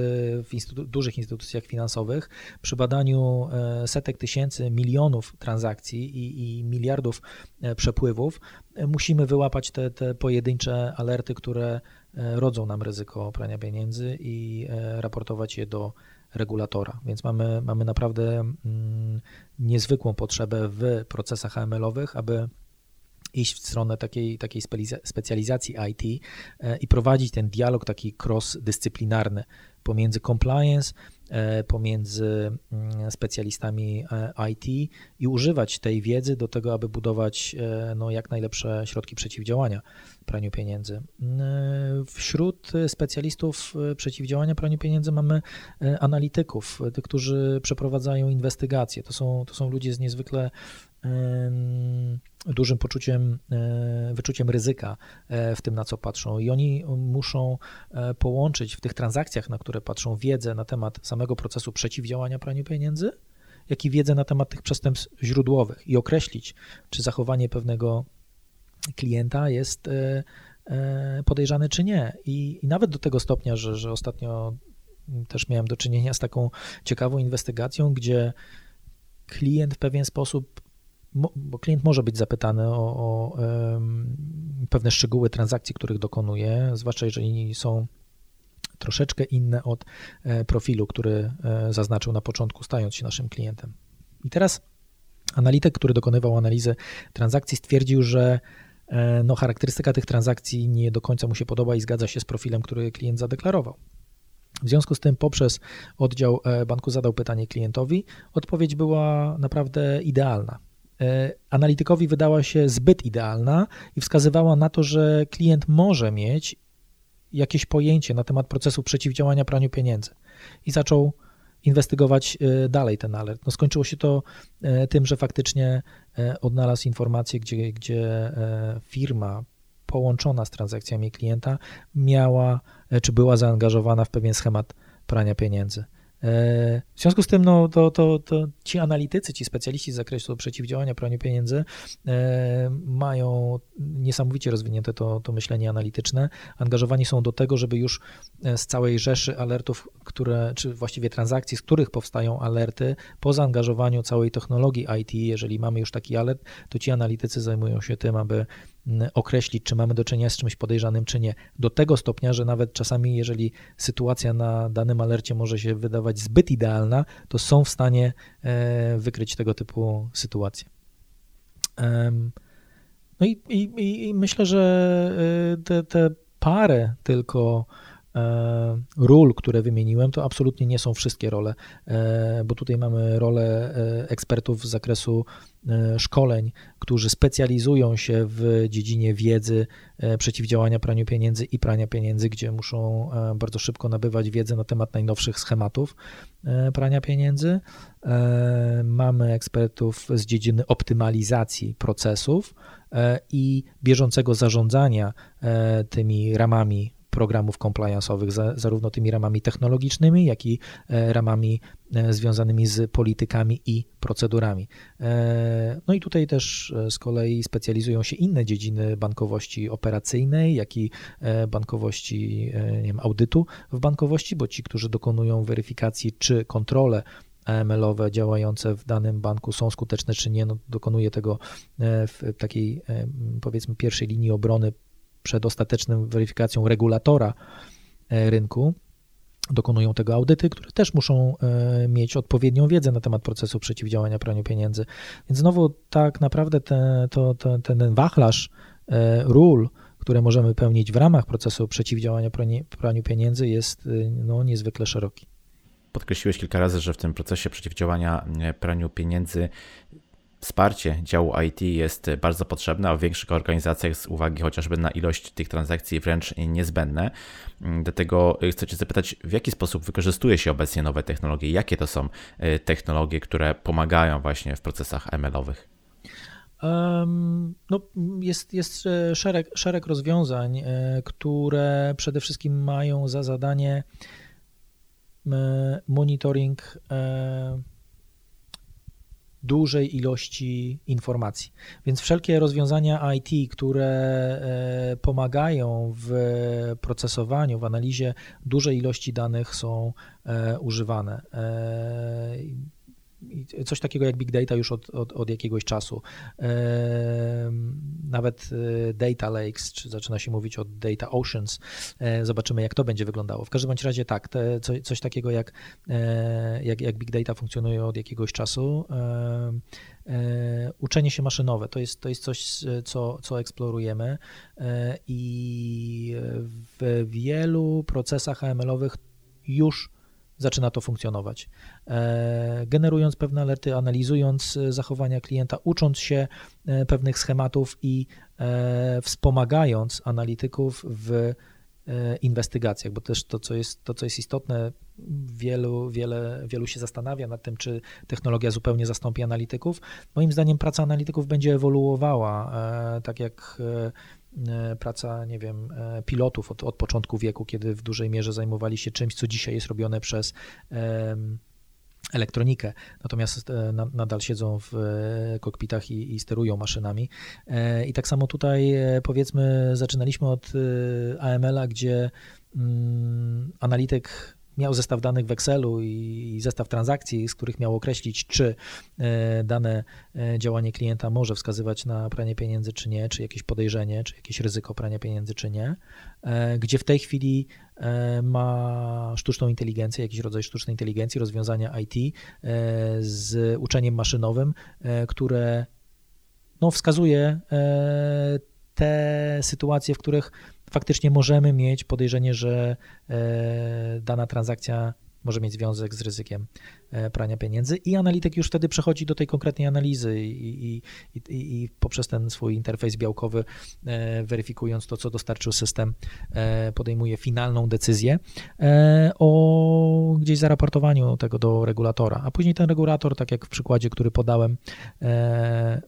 w instytu dużych instytucjach finansowych, przy badaniu e, setek tysięcy, milionów transakcji i, i miliardów przepływów. Musimy wyłapać te, te pojedyncze alerty, które rodzą nam ryzyko prania pieniędzy i raportować je do regulatora. Więc mamy, mamy naprawdę mm, niezwykłą potrzebę w procesach AML-owych, aby iść w stronę takiej, takiej specjalizacji IT e, i prowadzić ten dialog taki cross-dyscyplinarny pomiędzy compliance, e, pomiędzy mm, specjalistami e, IT i używać tej wiedzy do tego, aby budować no, jak najlepsze środki przeciwdziałania praniu pieniędzy. Wśród specjalistów przeciwdziałania praniu pieniędzy mamy analityków, tych, którzy przeprowadzają inwestygacje. To są, to są ludzie z niezwykle dużym poczuciem, e, wyczuciem ryzyka e, w tym, na co patrzą. I oni muszą e, połączyć w tych transakcjach, na które patrzą, wiedzę na temat samego procesu przeciwdziałania praniu pieniędzy, jak i wiedzę na temat tych przestępstw źródłowych i określić, czy zachowanie pewnego klienta jest podejrzany czy nie. I, i nawet do tego stopnia, że, że ostatnio też miałem do czynienia z taką ciekawą inwestygacją, gdzie klient w pewien sposób, bo klient może być zapytany o, o pewne szczegóły transakcji, których dokonuje, zwłaszcza jeżeli są troszeczkę inne od e, profilu, który e, zaznaczył na początku, stając się naszym klientem. I teraz analityk, który dokonywał analizy transakcji, stwierdził, że e, no, charakterystyka tych transakcji nie do końca mu się podoba i zgadza się z profilem, który klient zadeklarował. W związku z tym poprzez oddział banku zadał pytanie klientowi. Odpowiedź była naprawdę idealna. Analitykowi wydała się zbyt idealna i wskazywała na to, że klient może mieć jakieś pojęcie na temat procesu przeciwdziałania praniu pieniędzy i zaczął inwestygować e, dalej ten alert. No skończyło się to e, tym, że faktycznie e, odnalazł informację, gdzie, gdzie firma połączona z transakcjami klienta miała czy była zaangażowana w pewien schemat prania pieniędzy. E, w związku z tym no, to, to, to ci analitycy, ci specjaliści z zakresu przeciwdziałania praniu pieniędzy e, mają niesamowicie rozwinięte to, to myślenie analityczne. Angażowani są do tego, żeby już e, z całej rzeszy alertów, które, czy właściwie transakcji, z których powstają alerty, po zaangażowaniu całej technologii IT, jeżeli mamy już taki alert, to ci analitycy zajmują się tym, aby określić, czy mamy do czynienia z czymś podejrzanym, czy nie. Do tego stopnia, że nawet czasami, jeżeli sytuacja na danym alercie może się wydawać zbyt idealna, to są w stanie e, wykryć tego typu sytuacje. No i, i, i myślę, że e, te, te parę tylko ról, które wymieniłem, to absolutnie nie są wszystkie role, e, bo tutaj mamy rolę e, ekspertów z zakresu szkoleń, którzy specjalizują się w dziedzinie wiedzy przeciwdziałania praniu pieniędzy i prania pieniędzy, gdzie muszą bardzo szybko nabywać wiedzę na temat najnowszych schematów prania pieniędzy. Mamy ekspertów z dziedziny optymalizacji procesów i bieżącego zarządzania tymi ramami programów compliance'owych, zarówno tymi ramami technologicznymi, jak i e, ramami e, związanymi z politykami i procedurami. E, no i tutaj też z kolei specjalizują się inne dziedziny bankowości operacyjnej, jak i bankowości, nie wiem, audytu w bankowości, bo ci, którzy dokonują weryfikacji czy kontrolę AML-owe działające w danym banku są skuteczne czy nie, no, dokonuje tego w takiej powiedzmy pierwszej linii obrony przed ostateczną weryfikacją regulatora e, rynku dokonują tego audyty, które też muszą e, mieć odpowiednią wiedzę na temat procesu przeciwdziałania praniu pieniędzy. Więc znowu tak naprawdę te, to, to, ten wachlarz e, ról, które możemy pełnić w ramach procesu przeciwdziałania praniu pieniędzy jest no, niezwykle szeroki. Podkreśliłeś kilka razy, że w tym procesie przeciwdziałania praniu pieniędzy Wsparcie działu IT jest bardzo potrzebne, a w większych organizacjach z uwagi chociażby na ilość tych transakcji wręcz niezbędne. Dlatego chcę Cię zapytać, w jaki sposób wykorzystuje się obecnie nowe technologie? Jakie to są y, technologie, które pomagają właśnie w procesach ML-owych? No, jest jest e, szereg, szereg rozwiązań, e, które przede wszystkim mają za zadanie monitoring dużej ilości informacji. Więc wszelkie rozwiązania IT, które e, pomagają w procesowaniu, w analizie dużej ilości danych są e, używane. Coś takiego jak big data już od, od, od jakiegoś czasu. Nawet e, data lakes, czy zaczyna się mówić o data oceans. E, zobaczymy, jak to będzie wyglądało. W każdym bądź razie tak, te, coś takiego jak, e, jak, jak big data funkcjonuje od jakiegoś czasu. Uczenie się maszynowe to jest, to jest coś, co, co eksplorujemy i w wielu procesach AML-owych już zaczyna to funkcjonować. E, generując pewne alerty, analizując e, zachowania klienta, ucząc się e, pewnych schematów i wspomagając analityków w inwestygacjach, bo też to, co jest, to, co jest istotne, wielu, wiele, wielu się zastanawia nad tym, czy technologia zupełnie zastąpi analityków. Moim zdaniem praca analityków będzie ewoluowała, tak jak praca, nie wiem, e, pilotów od, od początku wieku, kiedy w dużej mierze zajmowali się czymś, co dzisiaj jest robione przez elektronikę, natomiast nadal siedzą w kokpitach i, i, sterują maszynami. I tak samo tutaj powiedzmy zaczynaliśmy od AML-a, gdzie mm, analityk miał zestaw danych w Excelu i zestaw transakcji, z których miał określić, czy e, dane e, działanie klienta może wskazywać na pranie pieniędzy, czy nie, czy jakieś podejrzenie, czy jakieś ryzyko prania pieniędzy, czy nie, e, gdzie w tej chwili ma sztuczną inteligencję, jakiś rodzaj sztucznej inteligencji, rozwiązania IT z uczeniem maszynowym, które no, wskazuje te sytuacje, w których faktycznie możemy mieć podejrzenie, że e, dana transakcja może mieć związek z ryzykiem e, prania pieniędzy i analityk już wtedy przechodzi do tej konkretnej analizy i, i, i, i, poprzez ten swój interfejs białkowy, e, weryfikując to, co dostarczył system, e, podejmuje finalną decyzję o gdzieś zaraportowaniu tego do regulatora, a później ten regulator, tak jak w przykładzie, który podałem,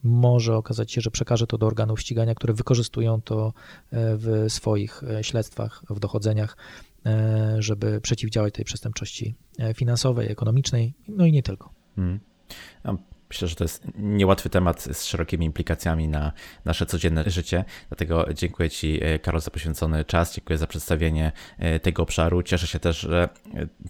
może okazać się, że przekaże to do organów ścigania, które wykorzystują to w swoich śledztwach, w dochodzeniach żeby przeciwdziałać tej przestępczości e, finansowej, ekonomicznej, no i nie tylko. Hmm. Myślę, że to jest niełatwy temat z szerokimi implikacjami na nasze codzienne życie. Dlatego dziękuję Ci, e, Karol, za poświęcony czas. Dziękuję za przedstawienie tego obszaru. Cieszę się też, że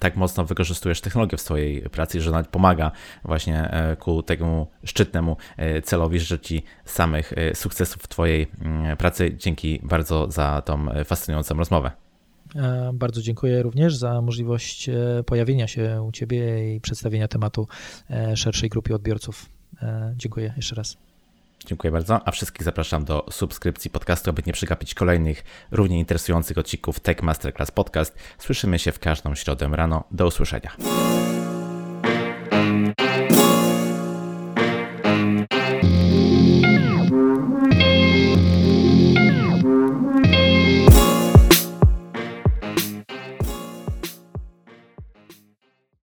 tak mocno wykorzystujesz technologię w swojej pracy i że nawet pomaga właśnie ku temu szczytnemu celowi. Życzę Ci samych sukcesów w Twojej mm, pracy. Dzięki bardzo za tą fascynującą rozmowę. E, bardzo dziękuję również za możliwość e, pojawienia się u Ciebie i przedstawienia tematu e, szerszej grupie odbiorców. Dziękuję jeszcze raz. Dziękuję bardzo, a wszystkich zapraszam do subskrypcji podcastu, aby nie przegapić kolejnych równie interesujących odcinków Tech Masterclass Podcast. Słyszymy się w każdą środę rano. Do usłyszenia.